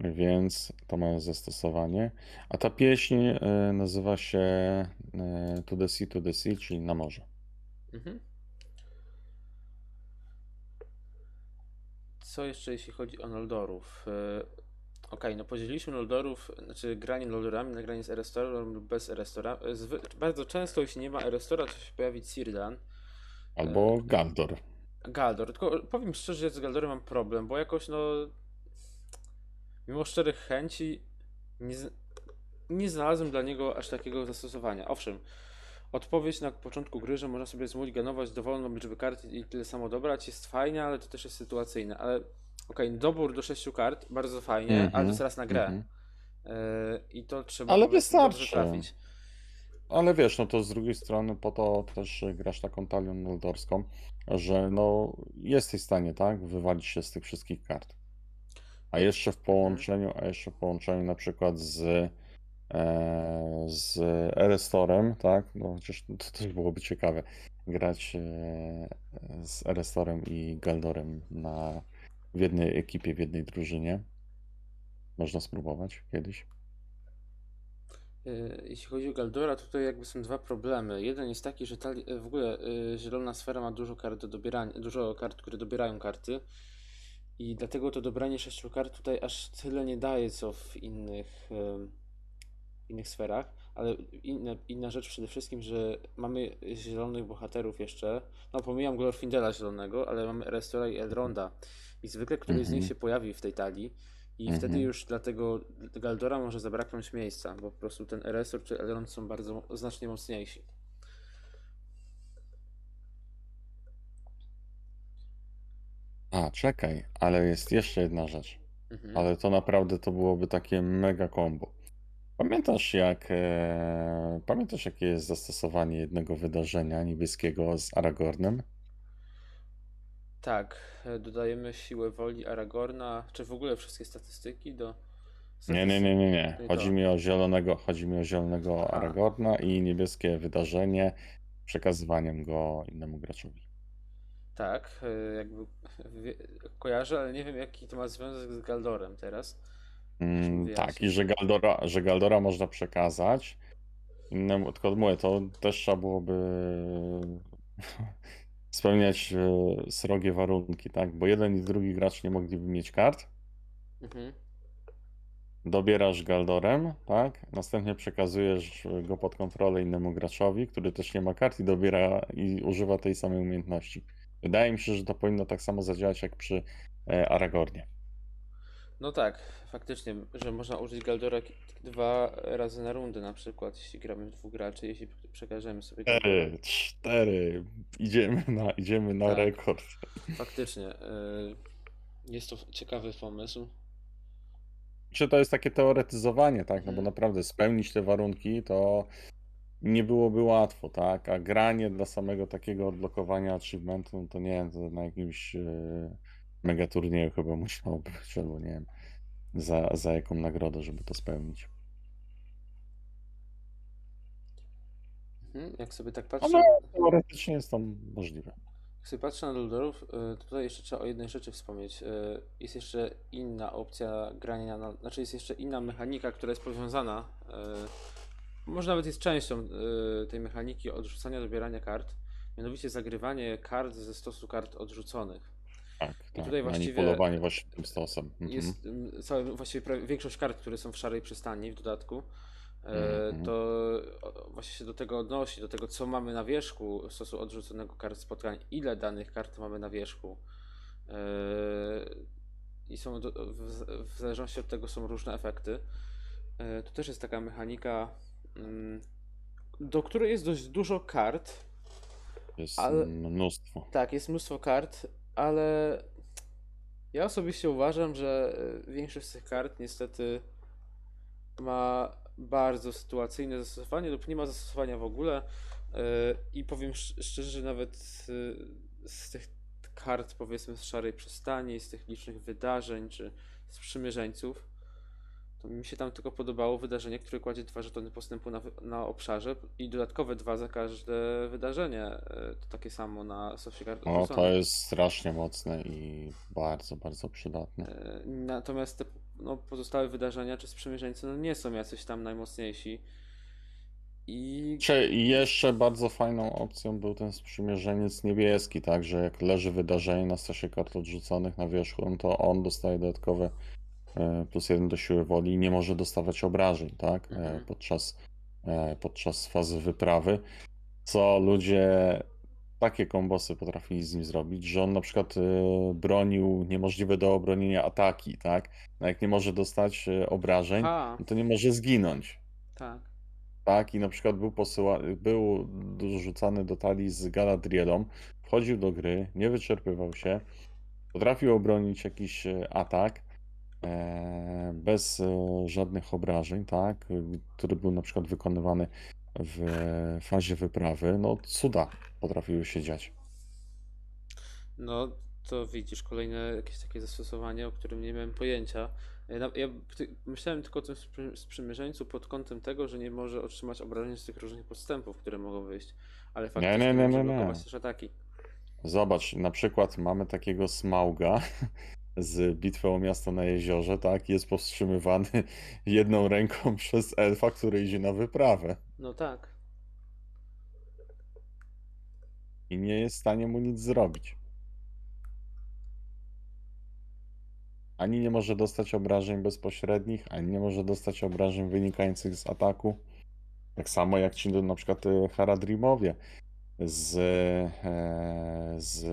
więc to ma zastosowanie. A ta pieśń nazywa się To the Sea, to the Sea, czyli na morze. Mhm. Co jeszcze jeśli chodzi o Noldorów? E, Okej, no podzieliliśmy Noldorów, znaczy granie Noldorami na granie z Erestorem lub bez Erestora. E, bardzo często jeśli nie ma Erestora, to się pojawi Círdan. Albo Galdor. Galdor, tylko powiem szczerze, że z Galdorem mam problem, bo jakoś no mimo szczerych chęci nie, nie znalazłem dla niego aż takiego zastosowania. Owszem, odpowiedź na początku gry, że można sobie zmultiganować dowolną liczbę kart i tyle samo dobrać jest fajne, ale to też jest sytuacyjne. Ale okej, dobór do sześciu kart, bardzo fajnie, ale to Mhm, jest raz na grę. mhm. Yy, I to trzeba Ale po prostu dobrze wystarczy. trafić. Ale wiesz, no to z drugiej strony po to też grasz taką talią noldorską, że no jesteś w stanie, tak, wywalić się z tych wszystkich kart. A jeszcze w połączeniu, a jeszcze w połączeniu na przykład z, e, z Erestorem, tak, no chociaż to też byłoby ciekawe, grać e, z Erestorem i Galdorem na, w jednej ekipie, w jednej drużynie. Można spróbować kiedyś. Yy, Jeśli chodzi o Galdora, tutaj jakby są dwa problemy. Jeden jest taki, że ta, w ogóle yy, zielona sfera ma dużo kart do dobierania, dużo kart, które dobierają karty. I dlatego to dobranie sześciu kart tutaj aż tyle nie daje, co w innych, em, innych sferach. Ale inna, inna rzecz przede wszystkim, że mamy zielonych bohaterów jeszcze. No pomijam Glorfindela zielonego, ale mamy Restora i Elronda. I zwykle któryś z nich Mhm. się pojawi w tej talii. I Mhm. wtedy już dla tego Galdora może zabraknąć miejsca, bo po prostu ten Erestor czy Elrond są bardzo znacznie mocniejsi. A, czekaj, ale jest jeszcze jedna rzecz. Mhm. Ale to naprawdę to byłoby takie mega combo. Pamiętasz jak e, pamiętasz jakie jest zastosowanie jednego wydarzenia niebieskiego z Aragornem? Tak, e, dodajemy siłę woli Aragorna, czy w ogóle wszystkie statystyki do. Nie, nie, nie, nie, nie. Nie Chodzi mi o zielonego, chodzi mi o zielonego Aha. Aragorna i niebieskie wydarzenie przekazywaniem go innemu graczowi. Tak, y, jakby kojarzę, ale nie wiem jaki to ma związek z Galdorem teraz. Mm, tak, i że Galdora, że Galdora można przekazać innemu, tylko mówię, to też trzeba byłoby spełniać e, srogie warunki, tak? Bo jeden i drugi gracz nie mogliby mieć kart. Mhm. Dobierasz Galdorem, tak? Następnie przekazujesz go pod kontrolę innemu graczowi, który też nie ma kart i dobiera i używa tej samej umiejętności. Wydaje mi się, że to powinno tak samo zadziałać jak przy e, Aragornie. No tak, faktycznie, że można użyć Galdora dwa razy na rundę na przykład, jeśli gramy w dwóch graczy, jeśli przekażemy sobie. Cztery, cztery. Idziemy na, idziemy na Tak. rekord. Faktycznie, y, jest to ciekawy pomysł. Czy to jest takie teoretyzowanie, tak? No bo Mhm. naprawdę spełnić te warunki to nie byłoby łatwo, tak? A granie dla samego takiego odblokowania achievementu, no to nie wiem, to na jakimś e, mega turnieju chyba musiało być, albo nie wiem, za, za jaką nagrodę, żeby to spełnić. Mhm. Jak sobie tak patrzę, Ale teoretycznie jest to możliwe. jak sobie patrzę na Luldorów, y, to tutaj jeszcze trzeba o jednej rzeczy wspomnieć. Y, Jest jeszcze inna opcja grania, na, znaczy jest jeszcze inna mechanika, która jest powiązana, y, może nawet jest częścią tej mechaniki odrzucania, dobierania kart, mianowicie zagrywanie kart ze stosu kart odrzuconych. Tak, tak. tutaj właściwie Manipulowanie właśnie tym stosem. Mhm. Jest ym, całe, właściwie większość kart, które są w szarej przystani w dodatku, e, Mhm. to właśnie się do tego odnosi, do tego co mamy na wierzchu stosu odrzuconego kart spotkań, ile danych kart mamy na wierzchu. E, I są do, w, w zależności od tego są różne efekty. E, Tu też jest taka mechanika, mm, do której jest dość dużo kart. Jest ale- mnóstwo. Tak, jest mnóstwo kart, ale ja osobiście uważam, że e, większość z tych kart niestety ma bardzo sytuacyjne zastosowanie lub nie ma zastosowania w ogóle. E, I powiem sz- szczerze, że nawet e, z tych kart, powiedzmy, z szarej przystani, z tych licznych wydarzeń czy z przymierzeńców, to mi się tam tylko podobało wydarzenie, które kładzie dwa żetony postępu na, na obszarze i dodatkowe dwa za każde wydarzenie. E, To takie samo na stosie kart No, to jest strasznie mocne i bardzo, bardzo przydatne. E, Natomiast te no, pozostałe wydarzenia czy sprzymierzeńcy no, nie są jacyś tam najmocniejsi. I Czy jeszcze bardzo fajną opcją był ten sprzymierzeniec niebieski, tak, że jak leży wydarzenie na stosie kart odrzuconych na wierzchu, no to on dostaje dodatkowe plus jeden do siły woli nie może dostawać obrażeń, tak, e, Mhm. podczas, e, podczas fazy wyprawy, co ludzie takie kombosy potrafili z nim zrobić, że on na przykład e, bronił niemożliwe do obronienia ataki, tak, no jak nie może dostać e, obrażeń, no to nie może zginąć. tak. Tak, i na przykład był posyła... był dorzucany do talii z Galadrielą, wchodził do gry, nie wyczerpywał się, potrafił obronić jakiś e, atak e, bez e, żadnych obrażeń, tak, e, który był na przykład wykonywany w e, fazie wyprawy. No cuda potrafiły się dziać. No to widzisz, kolejne jakieś takie zastosowanie, o którym nie miałem pojęcia. Ja, na- ja myślałem tylko o tym sprzy- sprzymierzeńcu pod kątem tego, że nie może otrzymać obrażeń z tych różnych podstępów, które mogą wyjść. Ale faktycznie nie, nie, nie, nie. blokować też ataki. Zobacz, na przykład mamy takiego Smauga z Bitwy o Miasto na Jeziorze, tak, jest powstrzymywany jedną ręką przez elfa, który idzie na wyprawę No tak. i nie jest w stanie mu nic zrobić. Ani nie może dostać obrażeń bezpośrednich, ani nie może dostać obrażeń wynikających z ataku. Tak samo jak ci na przykład e, Haradrimowie z, e, z,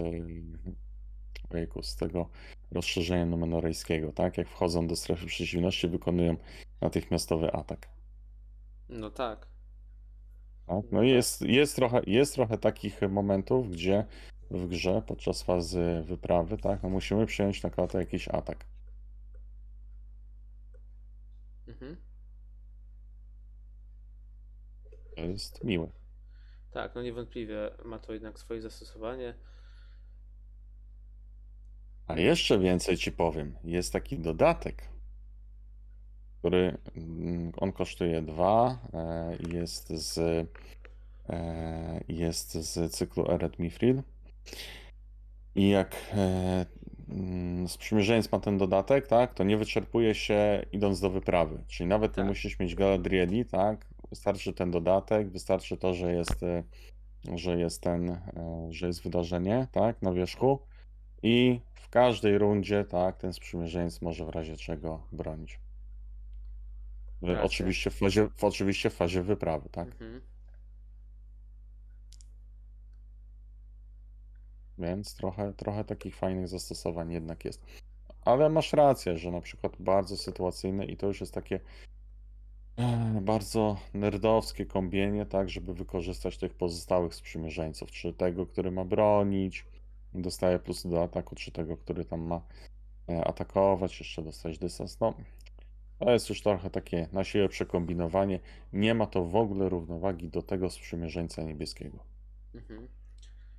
ojejku, z tego rozszerzenia numenorejskiego, tak? Jak wchodzą do strefy przeciwności, wykonują natychmiastowy atak. No tak. Tak? No No tak. i jest, jest, trochę, jest trochę takich momentów, gdzie w grze podczas fazy wyprawy, tak, no musimy przyjąć na klatę jakiś atak. Mhm. To jest miłe. Tak, no niewątpliwie ma to jednak swoje zastosowanie. A jeszcze więcej ci powiem. Jest taki dodatek, który mm, on kosztuje dwa, e, jest z e, jest z cyklu Eret Mithril. I jak e, mm, sprzymierzeniec ma ten dodatek, tak, to nie wyczerpuje się idąc do wyprawy. Czyli nawet nie Tak. musisz mieć Galadrieli, tak? Wystarczy ten dodatek, wystarczy to, że jest, że jest ten, że jest wydarzenie, tak, na wierzchu. I w każdej rundzie, tak, ten sprzymierzeniec może w razie czego bronić. W- Racja. Oczywiście w fazie, w, oczywiście w fazie wyprawy, tak? Mhm. Więc trochę, trochę takich fajnych zastosowań jednak jest. Ale masz rację, że na przykład bardzo sytuacyjne i to już jest takie e, bardzo nerdowskie kombienie, tak, żeby wykorzystać tych pozostałych sprzymierzeńców, czy tego, który ma bronić, dostaje plusy do ataku, czy tego, który tam ma e, atakować, jeszcze dostać dystans. No, to jest już trochę takie na siłę przekombinowanie. Nie ma to w ogóle równowagi do tego sprzymierzeńca niebieskiego. Mhm.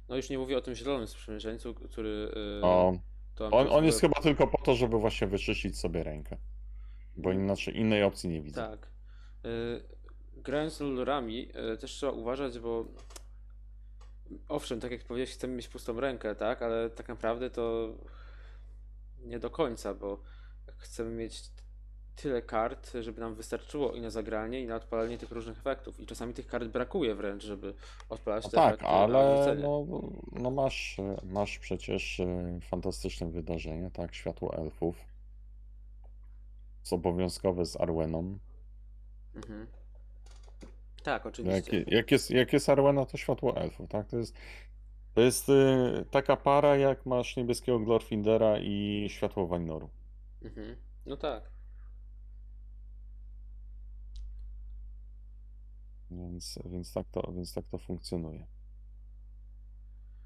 No już nie mówię o tym zielonym sprzymierzeńcu, który yy, O, On, on jest chyba tylko po to, żeby właśnie wyczyścić sobie rękę. Bo Mm. inaczej innej opcji nie widzę. Tak. Y, Grając z lorami y, też trzeba uważać, bo owszem, tak jak powiedziałeś, chcemy mieć pustą rękę, tak, ale tak naprawdę to nie do końca, bo chcemy mieć tyle kart, żeby nam wystarczyło i na zagranie, i na odpalanie tych różnych efektów. I czasami tych kart brakuje wręcz, żeby odpalać No te tak, efekty na ale no, no masz, masz przecież e, fantastyczne wydarzenie, tak? Światło elfów. Jest obowiązkowe z Arweną. Mhm. Tak, oczywiście. Jak, jak, jest, jak jest Arwena, to światło elfów, tak? To jest, to jest e, taka para, jak masz niebieskiego Glorfindera i światło Vainoru. Mhm. No tak. Więc, więc, tak to, więc tak to funkcjonuje.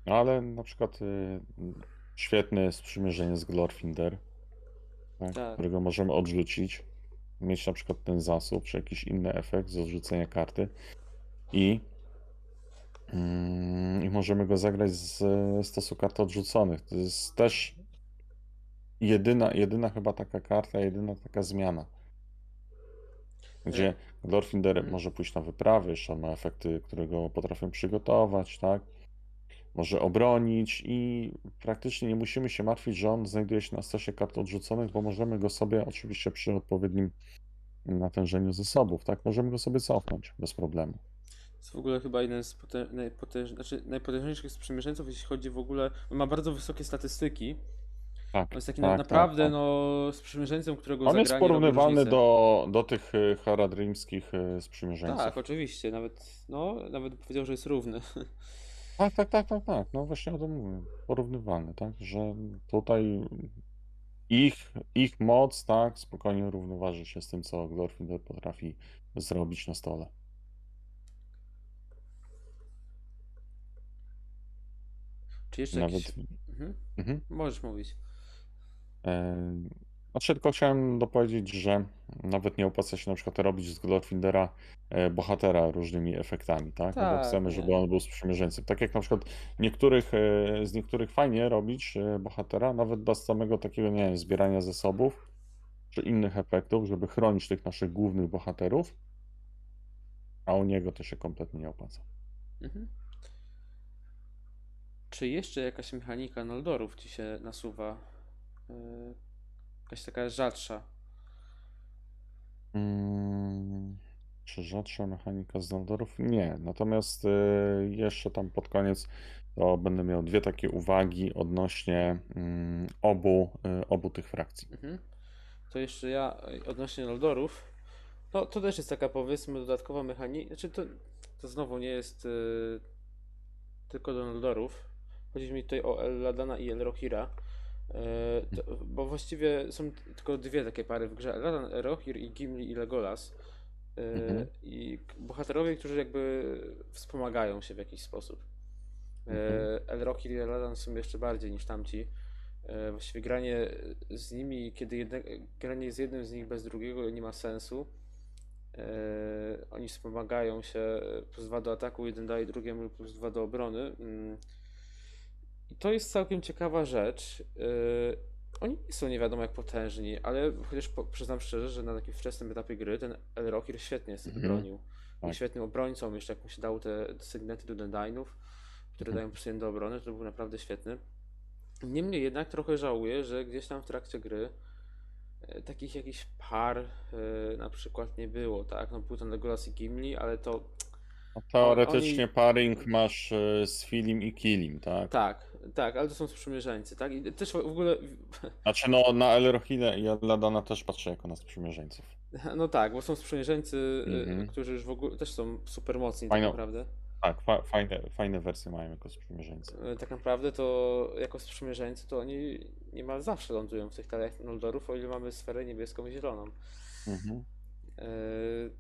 Ale na przykład y, świetne jest sprzymierzenie z Glorfinder, tak, Tak. którego możemy odrzucić, mieć na przykład ten zasób, czy jakiś inny efekt z odrzucenia karty i, mm, i możemy go zagrać z stosu kart odrzuconych. To jest też jedyna, jedyna chyba taka karta, jedyna taka zmiana. Gdzie Glorfinder Mhm. może pójść na wyprawy, jeszcze ma efekty, które go potrafią przygotować, tak? Może obronić i praktycznie nie musimy się martwić, że on znajduje się na stosie kart odrzuconych, bo możemy go sobie oczywiście przy odpowiednim natężeniu zasobów, tak? Możemy go sobie cofnąć bez problemu. To jest w ogóle chyba jeden z potę- najpotęż... znaczy najpotężniejszych sprzymierzeńców, jeśli chodzi w ogóle. On ma bardzo wysokie statystyki. Tak, On jest takim tak, na, naprawdę tak, tak. no, sprzymierzeńcem, którego On jest porównywany do, do tych y, haradrimskich y, sprzymierzeńców. Tak, oczywiście. Nawet, no, nawet powiedział, że jest równy. Tak, tak, tak, tak, tak. No właśnie o tym mówię. Porównywalny, tak? Że tutaj ich, ich moc, tak, spokojnie równoważy się z tym, co Glorfinder potrafi zrobić na stole. Czy jeszcze Nawet. Mhm. Mhm. Możesz mówić. E, Znaczy, tylko chciałem dopowiedzieć, że nawet nie opłaca się na przykład robić z Glorfindera e, bohatera różnymi efektami, tak? No bo Tak, chcemy, żeby nie. on był sprzymierzeńcem. Tak jak na przykład niektórych, e, z niektórych fajnie robić e, bohatera, nawet bez samego takiego, nie wiem, zbierania zasobów czy innych efektów, żeby chronić tych naszych głównych bohaterów, a u niego to się kompletnie nie opłaca. Mhm. Czy jeszcze jakaś mechanika Noldorów ci się nasuwa? Yy, jakaś taka rzadsza. Mm, czy rzadsza mechanika z Noldorów? Nie. Natomiast y, jeszcze tam pod koniec to będę miał dwie takie uwagi odnośnie mm, obu, y, obu tych frakcji. Mhm. To jeszcze ja y, odnośnie Noldorów. No to też jest taka powiedzmy dodatkowa mechanika. Znaczy to, to znowu nie jest y, tylko do Noldorów. Chodzi mi tutaj o Elladana i Elrohira. Y, to, bo właściwie są tylko dwie takie pary w grze. Elladan, Elrohir i Gimli i Legolas. Y, Mhm. I bohaterowie, którzy jakby wspomagają się w jakiś sposób. Mhm. E, Elrohir i Eladan są jeszcze bardziej niż tamci. E, Właściwie granie z nimi, kiedy jedne, granie z jednym z nich bez drugiego nie ma sensu. E, Oni wspomagają się e, plus 2 do ataku, jeden daje drugiemu plus 2 do obrony. I to jest całkiem ciekawa rzecz. E, oni nie są nie wiadomo jak potężni, ale chociaż po, przyznam szczerze, że na takim wczesnym etapie gry ten Elrokir świetnie sobie Mhm. bronił. Tak. Świetnym obrońcą, jeszcze jak mu się dało te sygnety do Dundainów, które Mhm. dają jeden do obrony, to był naprawdę świetny. Niemniej jednak trochę żałuję, że gdzieś tam w trakcie gry e, takich jakichś par e, na przykład nie było, tak? No był ten Legolas i Gimli, ale to Teoretycznie oni- paring masz e, z Filim i Kilim, tak? tak, tak, ale to są sprzymierzeńcy, tak? I też w ogóle Znaczy no na Elrohile i Eladana też patrzę jako na sprzymierzeńców. No tak, bo są sprzymierzeńcy, y, Mhm. którzy już w ogóle też są super mocni tak naprawdę. Tak, fa fajne, fajne wersje mają jako sprzymierzeńcy. Y, Tak naprawdę to jako sprzymierzeńcy to oni niemal zawsze lądują w tych talach Noldorów, o ile mamy sferę niebieską i zieloną. Mhm. Y,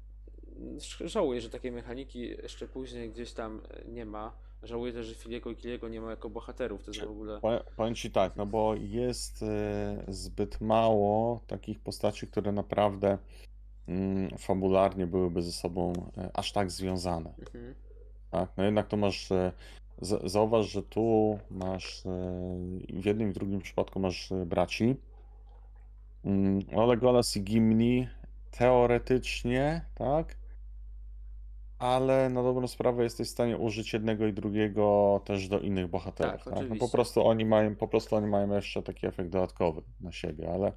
Żałuję, że takiej mechaniki jeszcze później gdzieś tam y, nie ma. Żałuję też, że Filiego i Kiliego nie ma jako bohaterów. To jest w ogóle. Powiem- ci tak, no bo jest e, zbyt mało takich postaci, które naprawdę mm, fabularnie byłyby ze sobą e, aż tak związane. Mhm. Tak, no jednak to masz. e, Zauważ, że tu masz. e, W jednym i w drugim przypadku masz e, braci. Mm, No Legolas i Gimli teoretycznie, tak? Ale na dobrą sprawę jesteś w stanie użyć jednego i drugiego też do innych bohaterów. Tak, Tak, No po prostu oni mają, po prostu oni mają jeszcze taki efekt dodatkowy na siebie, ale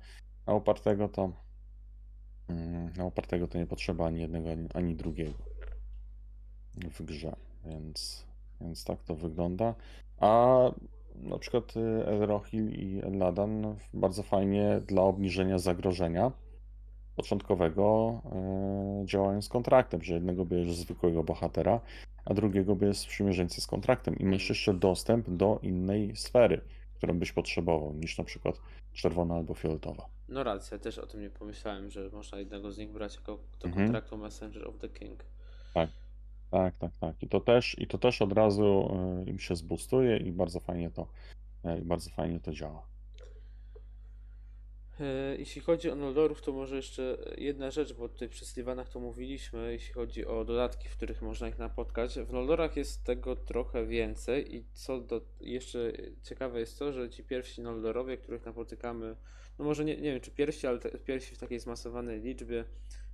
na upartego to. mm, Na upartego to nie potrzeba ani jednego, ani, ani drugiego w grze, więc, więc tak to wygląda. A na przykład y, Elrohil i Elladan bardzo fajnie dla obniżenia zagrożenia początkowego y, działają z kontraktem, że jednego bierzesz zwykłego bohatera, a drugiego bierzesz sprzymierzeńcy z kontraktem i masz jeszcze dostęp do innej sfery, którą byś potrzebował, niż na przykład czerwona albo fioletowa. No racja, też o tym nie pomyślałem, że można jednego z nich brać jako do Mhm. kontraktu Messenger of the King. Tak, tak, tak. I to też, i to też od razu y, im się zbustuje i bardzo fajnie to, y, i bardzo fajnie to działa. E, Jeśli chodzi o Noldorów, to może jeszcze jedna rzecz, bo tutaj przy Sylwanach to mówiliśmy, jeśli chodzi o dodatki, w których można ich napotkać. W Noldorach jest tego trochę więcej i co do, jeszcze ciekawe jest to, że ci pierwsi Noldorowie, których napotykamy, no może nie, nie wiem czy pierwsi, ale te, pierwsi w takiej zmasowanej liczbie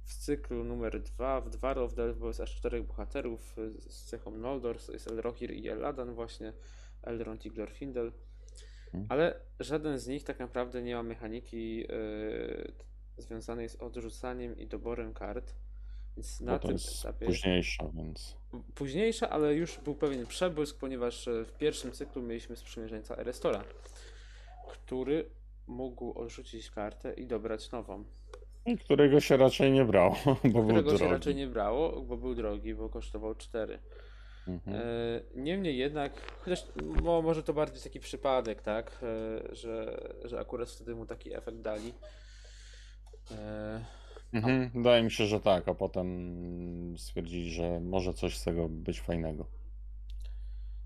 w cyklu numer 2, w Dwar of bo jest aż czterech bohaterów z cechą Noldor, jest Elrohir i Eladan właśnie, Elrond i Glorfindel. Mhm. Ale żaden z nich tak naprawdę nie ma mechaniki yy, związanej z odrzucaniem i doborem kart. Więc na Bo to tym etapie późniejsza, więc późniejsza, ale już był pewien przebłysk, ponieważ e, w pierwszym cyklu mieliśmy sprzymierzeńca Erestora, który mógł odrzucić kartę i dobrać nową. i którego się raczej nie brało, bo był Którego się drogi. raczej nie brało, bo był drogi, bo kosztował 4. Mhm. E, Niemniej jednak, chociaż mo, może to bardziej taki przypadek, tak, e, że, że akurat wtedy mu taki efekt dali. E, Mhm. Wydaje mi się, że tak, a potem stwierdzili, że może coś z tego być fajnego.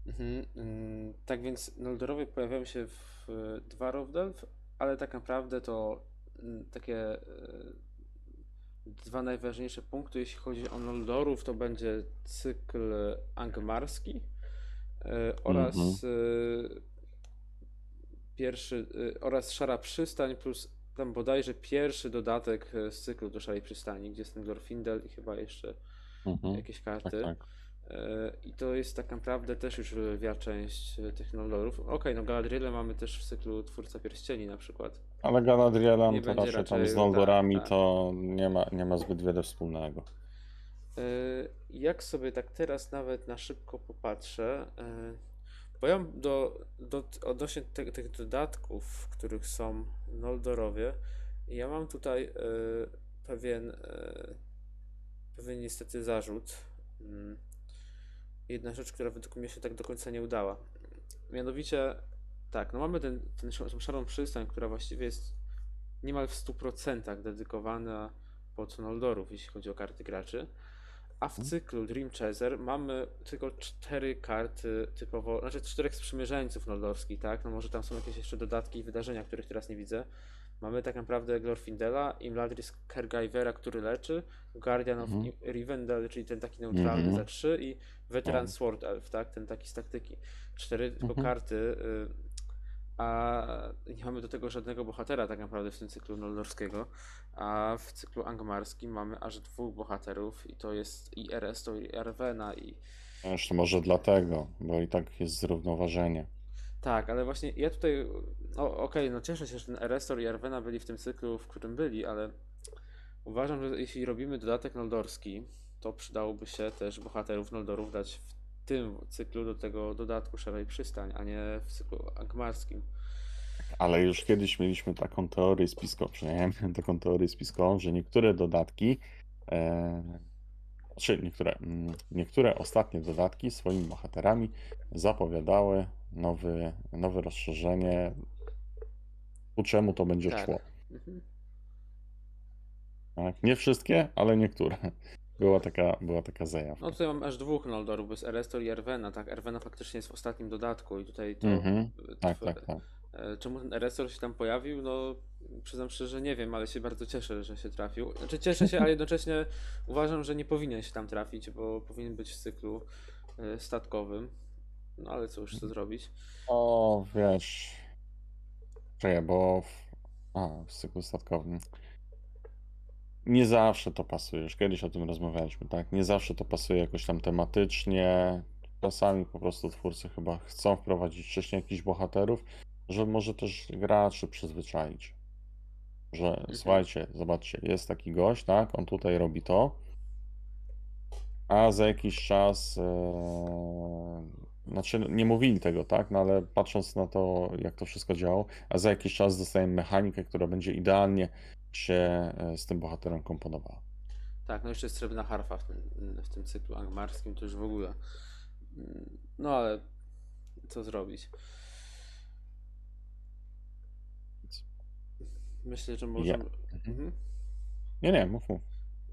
mhm, mm, tak więc Noldorowie pojawiają się w Dwar of Delft, ale tak naprawdę to mm, takie dwa najważniejsze punkty, jeśli chodzi o Noldorów, to będzie cykl angmarski e, oraz Mhm. e, pierwszy e, oraz Szara Przystań plus tam bodajże pierwszy dodatek z cyklu do Szarej Przystani, gdzie jest ten Glorfindel i chyba jeszcze Mhm. jakieś Tak, karty. tak. E, I to jest tak naprawdę też już lwia część e, tych Noldorów. Okej, no Galadrielę mamy też w cyklu Twórca Pierścieni na przykład. Ale Galadrielan Nie to raczej tam z Noldorami tak, tak. to nie ma, nie ma zbyt wiele wspólnego. E, Jak sobie tak teraz nawet na szybko popatrzę, e, bo ja mam do, do, odnośnie te, tych dodatków, w których są Noldorowie, ja mam tutaj pewien, pewien niestety zarzut. Jedna rzecz, która według mnie się tak do końca nie udała. Mianowicie, tak, no mamy ten, ten, tą szarą przystań, która właściwie jest niemal w 100% dedykowana pod Noldorów, jeśli chodzi o karty graczy. A w Mhm. cyklu Dream Chaser mamy tylko cztery karty typowo, znaczy czterech sprzymierzeńców noldorskich, tak? No może tam są jakieś jeszcze dodatki i wydarzenia, których teraz nie widzę. Mamy tak naprawdę Glorfindela, Imladris Kergivera, który leczy, Guardian of Mhm. Rivendell, czyli ten taki neutralny Mhm. za 3 i Veteran. Sword Elf, tak? Ten taki z taktyki. Cztery tylko Mhm. karty. y, a nie mamy do tego żadnego bohatera tak naprawdę w tym cyklu noldorskiego, a w cyklu angmarskim mamy aż dwóch bohaterów i to jest i Eresto i Erwena i Jeszcze może dlatego, bo i tak jest zrównoważenie. Tak, ale właśnie ja tutaj, okej, no cieszę się, że ten Erestor i Erwena byli w tym cyklu, w którym byli, ale uważam, że jeśli robimy dodatek noldorski, to przydałoby się też bohaterów noldorów dać w tym cyklu do tego dodatku Szarej Przystań, a nie w cyklu angmarskim. Ale już kiedyś mieliśmy taką teorię spiskową, taką teorię spiskową, że niektóre dodatki, e, czy niektóre, mm, niektóre ostatnie dodatki swoimi bohaterami zapowiadały nowy, nowe rozszerzenie, ku czemu to będzie Tak. szło. Mhm. Tak? Nie wszystkie, ale niektóre. Była taka, była taka zajawka. No tutaj mam aż dwóch Noldorów, bo jest Erestor i Erwena, tak? Erwena faktycznie jest w ostatnim dodatku i tutaj to... Mhm. e, Tak, tw- tak, tak. e, Czemu ten Erestor się tam pojawił? No przyznam szczerze, nie wiem, ale się bardzo cieszę, że się trafił. Znaczy cieszę się, ale jednocześnie uważam, że nie powinien się tam trafić, bo powinien być w cyklu e, statkowym. No ale cóż, co zrobić? O, wiesz. Czekaj, bo. W... A, w cyklu statkowym. Nie zawsze to pasuje. Już kiedyś o tym rozmawialiśmy, tak? Nie zawsze to pasuje jakoś tam tematycznie. Czasami po prostu twórcy chyba chcą wprowadzić wcześniej jakichś bohaterów, żeby może też graczy przyzwyczaić. Że słuchajcie, zobaczcie, jest taki gość, tak? On tutaj robi to. A za jakiś czas, e, znaczy nie mówili tego, tak, no ale patrząc na to, jak to wszystko działało, a za jakiś czas dostajemy mechanikę, która będzie idealnie się e, z tym bohaterem komponowała. Tak, no jeszcze jest srebrna harfa w tym, w tym cyklu angmarskim, to już w ogóle. Mm, No ale co zrobić? Myślę, że możemy... Mhm. Nie, nie, mów, mów.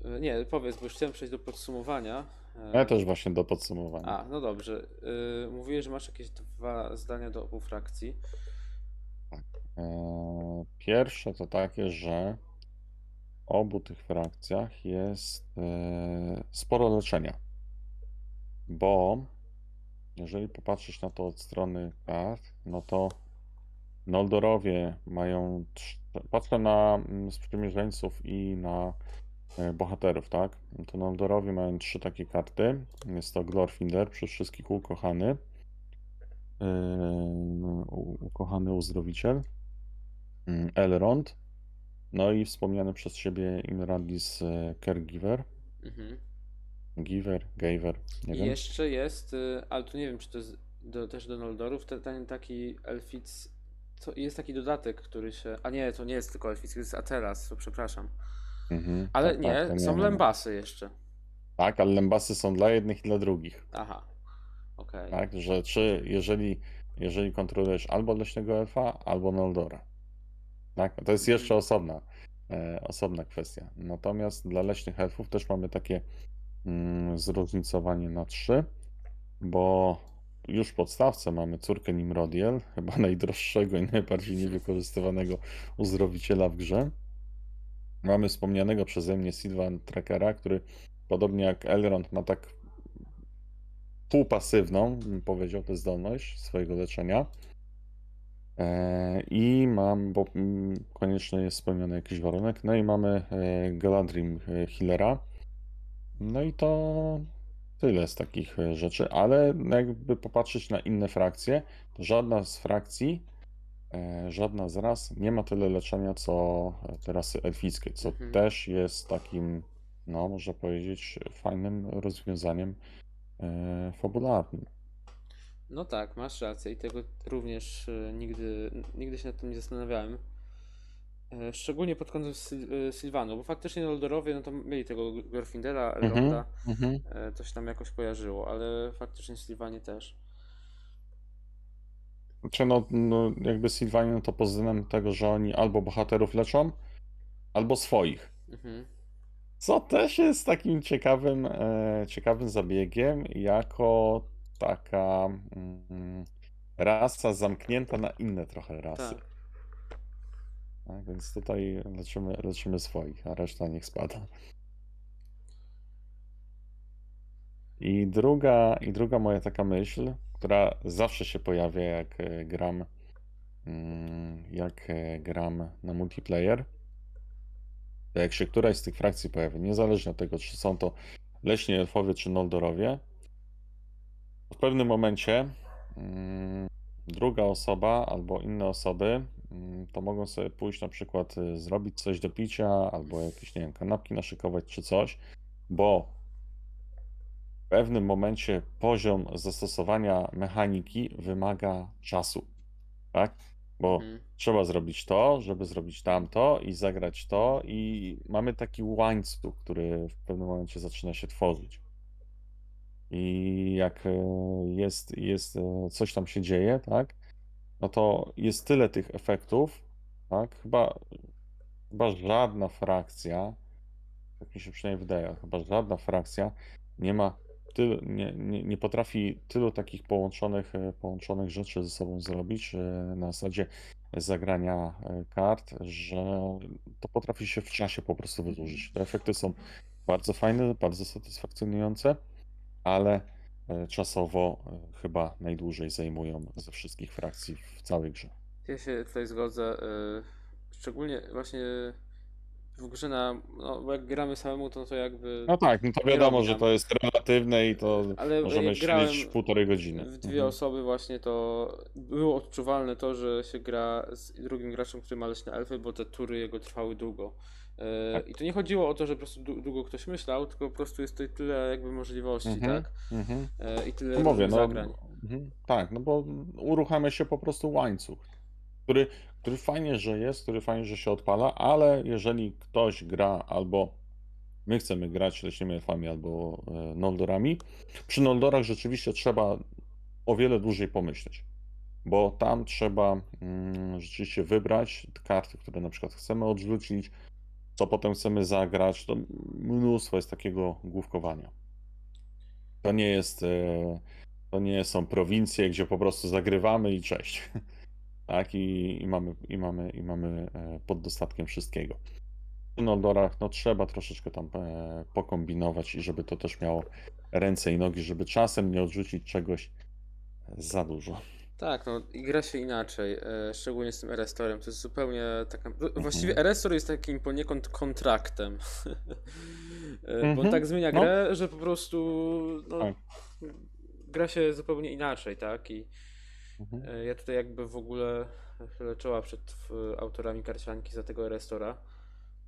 E, Nie, powiedz, bo już chciałem przejść do podsumowania. E, Ja też właśnie do podsumowania. A, no dobrze. Y, Mówiłeś, że masz jakieś dwa zdania do obu frakcji. E, Pierwsze to takie, że w obu tych frakcjach jest e, sporo leczenia. Bo jeżeli popatrzeć na to od strony kart, no to Noldorowie mają. trz- Patrzę na mm, sprzymierzeńców i na e, bohaterów, tak? To Noldorowie mają trzy takie karty. Jest to Glorfindel, przez wszystkich ukochany. e, Ukochany uzdrowiciel. mm, Elrond. No i wspomniany przez siebie Imradis e, Caregiver. Mhm. Giver, Gaver, nie I wiem. jeszcze jest, y, ale tu nie wiem, czy to jest do, też do Noldorów, te- ten taki Elfic. Co, jest taki dodatek, który się. A nie, to nie jest tylko Elfic, to jest Atelas, to przepraszam. Mhm, Ale tak, nie, tak, są nie. lembasy jeszcze. Tak, ale lembasy są dla jednych i dla drugich. Aha. Okej. Tak, że czy jeżeli, jeżeli kontrolujesz albo leśnego elfa, albo Noldora. Tak, to jest jeszcze osobna, e, osobna kwestia. Natomiast dla leśnych elfów też mamy takie mm, zróżnicowanie na trzy, bo już w podstawce mamy córkę Nimrodiel, chyba najdroższego i najbardziej niewykorzystywanego uzdrowiciela w grze. Mamy wspomnianego przeze mnie Sylvan Trackera, który podobnie jak Elrond ma tak półpasywną, bym powiedział, tę zdolność swojego leczenia. E, I mam, bo mm, konieczny jest spełniony jakiś warunek. No i mamy e, Galadrim e, Healera. No i to tyle z takich e, rzeczy, ale jakby popatrzeć na inne frakcje, to żadna z frakcji, e, żadna z ras nie ma tyle leczenia co te rasy elfickie, co Mhm. też jest takim, no można powiedzieć, fajnym rozwiązaniem e, fabularnym. No tak, masz rację i tego również nigdy, nigdy się nad tym nie zastanawiałem. E, Szczególnie pod kątem Syl- y, Sylwanu, bo faktycznie Noldorowie no to mieli tego Glorfindela, Mhm, Elronda, mhm. e, to się tam jakoś kojarzyło, ale faktycznie Sylwanie też. Znaczy, no, no jakby Sylvanian to pod względem tego, że oni albo bohaterów leczą, albo swoich. Mhm. Co też jest takim ciekawym, e, ciekawym zabiegiem, jako taka mm, rasa zamknięta na inne trochę rasy. Tak. Tak, więc tutaj leczymy, leczymy swoich, a reszta niech spada. I druga, I druga moja taka myśl, która zawsze się pojawia, jak e, gram mm, jak e, gram na multiplayer, to jak się któraś z tych frakcji pojawi, niezależnie od tego, czy są to leśni elfowie, czy noldorowie, w pewnym momencie mm, druga osoba albo inne osoby to mogą sobie pójść na przykład y, zrobić coś do picia albo jakieś, nie wiem, kanapki naszykować czy coś, bo w pewnym momencie poziom zastosowania mechaniki wymaga czasu, tak? Bo Mhm. trzeba zrobić to, żeby zrobić tamto i zagrać to i mamy taki łańcuch, który w pewnym momencie zaczyna się tworzyć. I jak e, jest, jest e, coś tam się dzieje, tak? No to jest tyle tych efektów, tak? Chyba, chyba żadna frakcja, tak mi się przynajmniej wydaje, chyba żadna frakcja nie ma tylu, nie, nie, nie potrafi tylu takich połączonych, e, połączonych rzeczy ze sobą zrobić e, na zasadzie zagrania e, kart, że to potrafi się w czasie po prostu wydłużyć. Te efekty są bardzo fajne, bardzo satysfakcjonujące, ale czasowo e, chyba najdłużej zajmują ze wszystkich frakcji w całej grze. Ja się tutaj zgodzę. y, Szczególnie właśnie w grze na. No, bo jak gramy samemu, to, to jakby. No tak, no to wiadomo, że to jest relatywne i to Ale możemy śmieć półtorej godziny. w dwie Mhm. osoby, właśnie to było odczuwalne to, że się gra z drugim graczem, który ma leśne elfy, bo te tury jego trwały długo. E, Tak. I to nie chodziło o to, że po prostu dłu- długo ktoś myślał, tylko po prostu jest tutaj tyle jakby możliwości, Mhm, tak? mhm. E, I tyle No mówię, no, zagrań. mhm, tak, no bo uruchamia się po prostu łańcuch, który, który fajnie, że jest, który fajnie, że się odpala, ale jeżeli ktoś gra albo my chcemy grać leśnymi elfami albo e, noldorami, przy noldorach rzeczywiście trzeba o wiele dłużej pomyśleć, bo tam trzeba mm, rzeczywiście wybrać karty, które na przykład chcemy odrzucić, co potem chcemy zagrać, to mnóstwo jest takiego główkowania. To nie jest, e, to nie są prowincje, gdzie po prostu zagrywamy i cześć. Tak, i, i mamy, i mamy, i mamy e, pod dostatkiem wszystkiego. W Noldorach no, trzeba troszeczkę tam e, pokombinować i żeby to też miało ręce i nogi, żeby czasem nie odrzucić czegoś za dużo. Tak, no i gra się inaczej, e, szczególnie z tym Erestorem. To jest zupełnie taka. Właściwie Mhm. Erestor jest takim poniekąd kontraktem. E, Bo on Mhm, tak zmienia no. grę, że po prostu no, Tak. gra się zupełnie inaczej, tak? I Mhm. e, ja tutaj jakby w ogóle chylę czoła przed autorami karcianki za tego Erestora.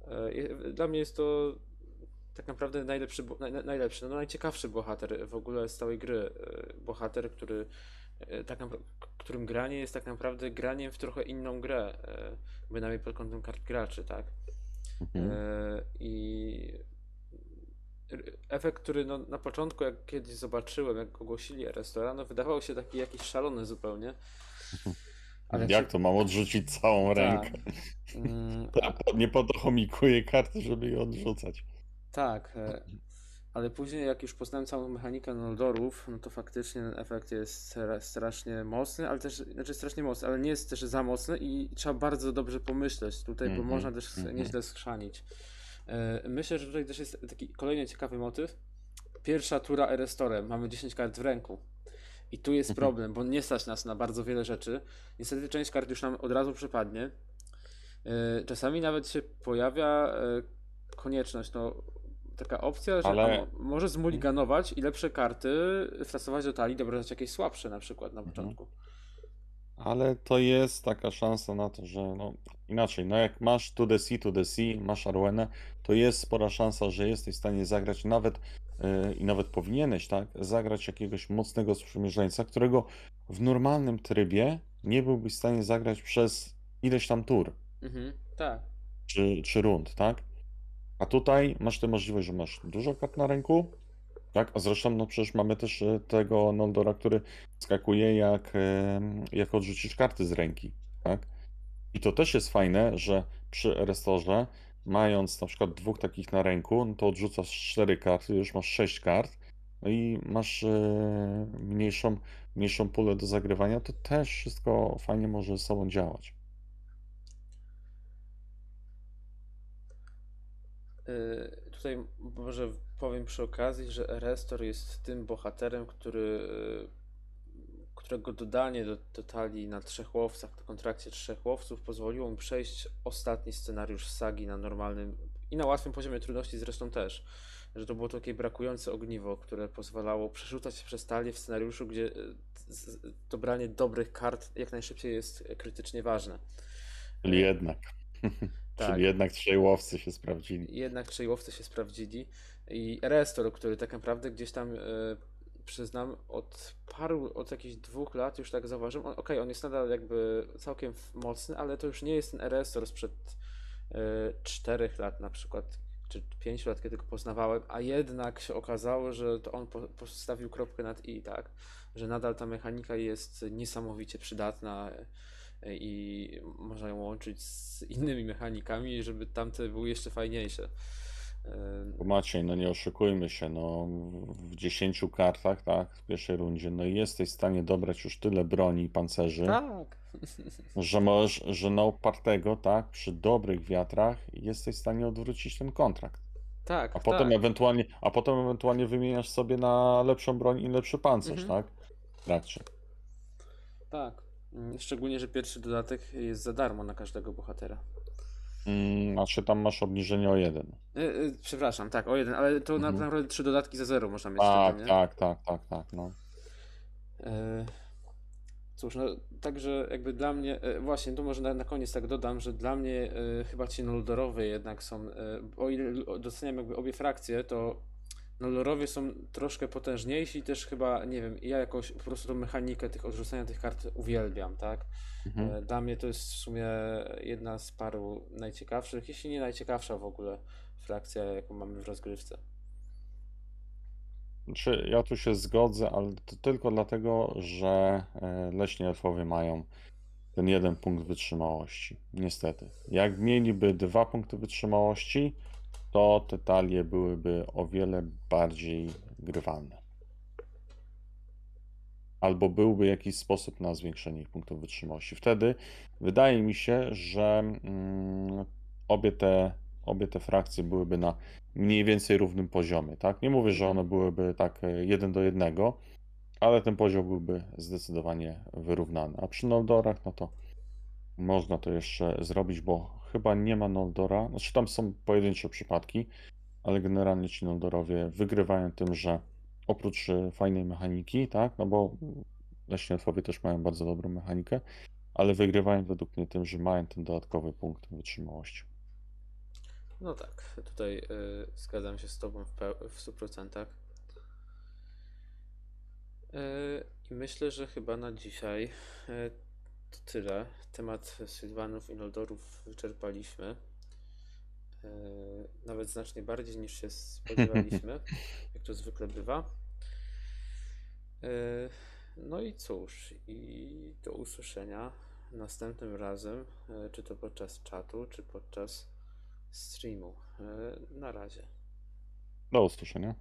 E, Dla mnie jest to tak naprawdę najlepszy, naj, najlepszy, no najciekawszy bohater w ogóle z całej gry. E, Bohater, który tak napra- k- którym granie jest tak naprawdę graniem w trochę inną grę, e, bynajmniej pod kątem kart graczy, tak? Mhm. E, I efekt, który no, na początku, jak kiedyś zobaczyłem, jak ogłosili restaurant, no, wydawał się taki jakiś szalony zupełnie. Ale Jak się- to mam odrzucić całą Tak. rękę? Mm, po- nie po to chomikuję karty, żeby je odrzucać. Tak, e, ale później jak już poznałem całą mechanikę Noldorów, no to faktycznie ten efekt jest stra- strasznie mocny, ale też, znaczy strasznie mocny, ale nie jest też za mocny i trzeba bardzo dobrze pomyśleć tutaj, bo Mhm, można też mhm. nieźle skrzanić. E, Myślę, że tutaj też jest taki kolejny ciekawy motyw. Pierwsza tura Erestorem, mamy 10 kart w ręku. I tu jest Mhm. problem, bo nie stać nas na bardzo wiele rzeczy. Niestety część kart już nam od razu przypadnie. E, Czasami nawet się pojawia e, konieczność, no taka opcja, że Ale- może zmuliganować i lepsze karty strasować do talii, dobrać jakieś słabsze na przykład na Mhm. początku. Ale to jest taka szansa na to, że no inaczej, no jak masz to the sea, to the sea, masz Arwenę, to jest spora szansa, że jesteś w stanie zagrać nawet yy, i nawet powinieneś, tak, zagrać jakiegoś mocnego sprzymierzeńca, którego w normalnym trybie nie byłbyś w stanie zagrać przez ileś tam tur Mhm, tak. czy, czy rund, tak? A tutaj masz tę możliwość, że masz dużo kart na ręku, tak? A zresztą no przecież mamy też e, tego Noldora, który skakuje jak, em, jak odrzucisz karty z ręki, tak? I to też jest fajne, że przy Erestorze, mając na przykład dwóch takich na ręku, no to odrzucasz cztery karty, już masz sześć kart, no i masz e, mniejszą, mniejszą pulę do zagrywania, to też wszystko fajnie może ze sobą działać. Tutaj może powiem przy okazji, że Erestor jest tym bohaterem, który, y, którego dodanie do, talii na trzech łowcach, do kontrakcie trzech łowców pozwoliło mu przejść ostatni scenariusz sagi na normalnym i na łatwym poziomie trudności zresztą też. Że to było takie brakujące ogniwo, które pozwalało przerzucać się przez talię w scenariuszu, gdzie dobranie dobrych kart jak najszybciej jest krytycznie ważne. Czyli jednak. Tak. Czyli jednak trzej łowcy się sprawdzili. jednak trzej łowcy się sprawdzili i Restor, który tak naprawdę gdzieś tam e, przyznam od paru, od jakichś dwóch lat już tak zauważyłem, okej, on jest nadal jakby całkiem mocny, ale to już nie jest ten Restor sprzed e, czterech lat na przykład, czy pięciu lat, kiedy go poznawałem, a jednak się okazało, że to on po, postawił kropkę nad i, tak, że nadal ta mechanika jest niesamowicie przydatna i można ją łączyć z innymi mechanikami, żeby tamte były jeszcze fajniejsze. Maciej, no nie oszukujmy się, no w 10 kartach, tak, w pierwszej rundzie, no i jesteś w stanie dobrać już tyle broni i pancerzy, Tak. że możesz, że na opartego, tak, przy dobrych wiatrach jesteś w stanie odwrócić ten kontrakt. Tak, A potem tak. ewentualnie, a potem ewentualnie wymieniasz sobie na lepszą broń i lepszy pancerz, Mhm. tak? W trakcie. Tak. Mm, Szczególnie, że pierwszy dodatek jest za darmo na każdego bohatera. Mm, Znaczy tam masz obniżenie o jeden. E, e, przepraszam, tak, o jeden, ale to Mhm. na naprawdę trzy dodatki za zero można mieć Tak, wtedy, tak, tak, tak, tak, no. E, Cóż, no także jakby dla mnie, właśnie tu może na, na koniec tak dodam, że dla mnie chyba ci Noldorowie jednak są, o ile doceniam jakby obie frakcje, to Noldorowie są troszkę potężniejsi, też chyba, nie wiem, ja jakoś po prostu tą mechanikę tych odrzucania tych kart uwielbiam, tak? Mhm. E, Dla mnie to jest w sumie jedna z paru najciekawszych, jeśli nie najciekawsza w ogóle frakcja, jaką mamy w rozgrywce. Znaczy, ja tu się zgodzę, ale to tylko dlatego, że e, leśni elfowie mają ten jeden punkt wytrzymałości. Niestety. Jak mieliby dwa punkty wytrzymałości, to te talie byłyby o wiele bardziej grywalne. Albo byłby jakiś sposób na zwiększenie ich punktów wytrzymałości. Wtedy wydaje mi się, że mm, obie te, obie te frakcje byłyby na mniej więcej równym poziomie, tak? Nie mówię, że one byłyby tak e, jeden do jednego, ale ten poziom byłby zdecydowanie wyrównany. A przy Noldorach, no to można to jeszcze zrobić, bo chyba nie ma Noldora. Znaczy tam są pojedyncze przypadki, ale generalnie ci Noldorowie wygrywają tym, że oprócz e, fajnej mechaniki, tak? No bo leśni elfowie też mają bardzo dobrą mechanikę, ale wygrywają według mnie tym, że mają ten dodatkowy punkt wytrzymałości. No tak, tutaj y, zgadzam się z Tobą w, w 100%. Y, I myślę, że chyba na dzisiaj to tyle. Temat Sylwanów i Noldorów wyczerpaliśmy. Y, nawet znacznie bardziej niż się spodziewaliśmy, jak to zwykle bywa. Y, no i cóż, i do usłyszenia następnym razem, y, czy to podczas czatu, czy podczas streamu. E, Na razie. Do usłyszenia.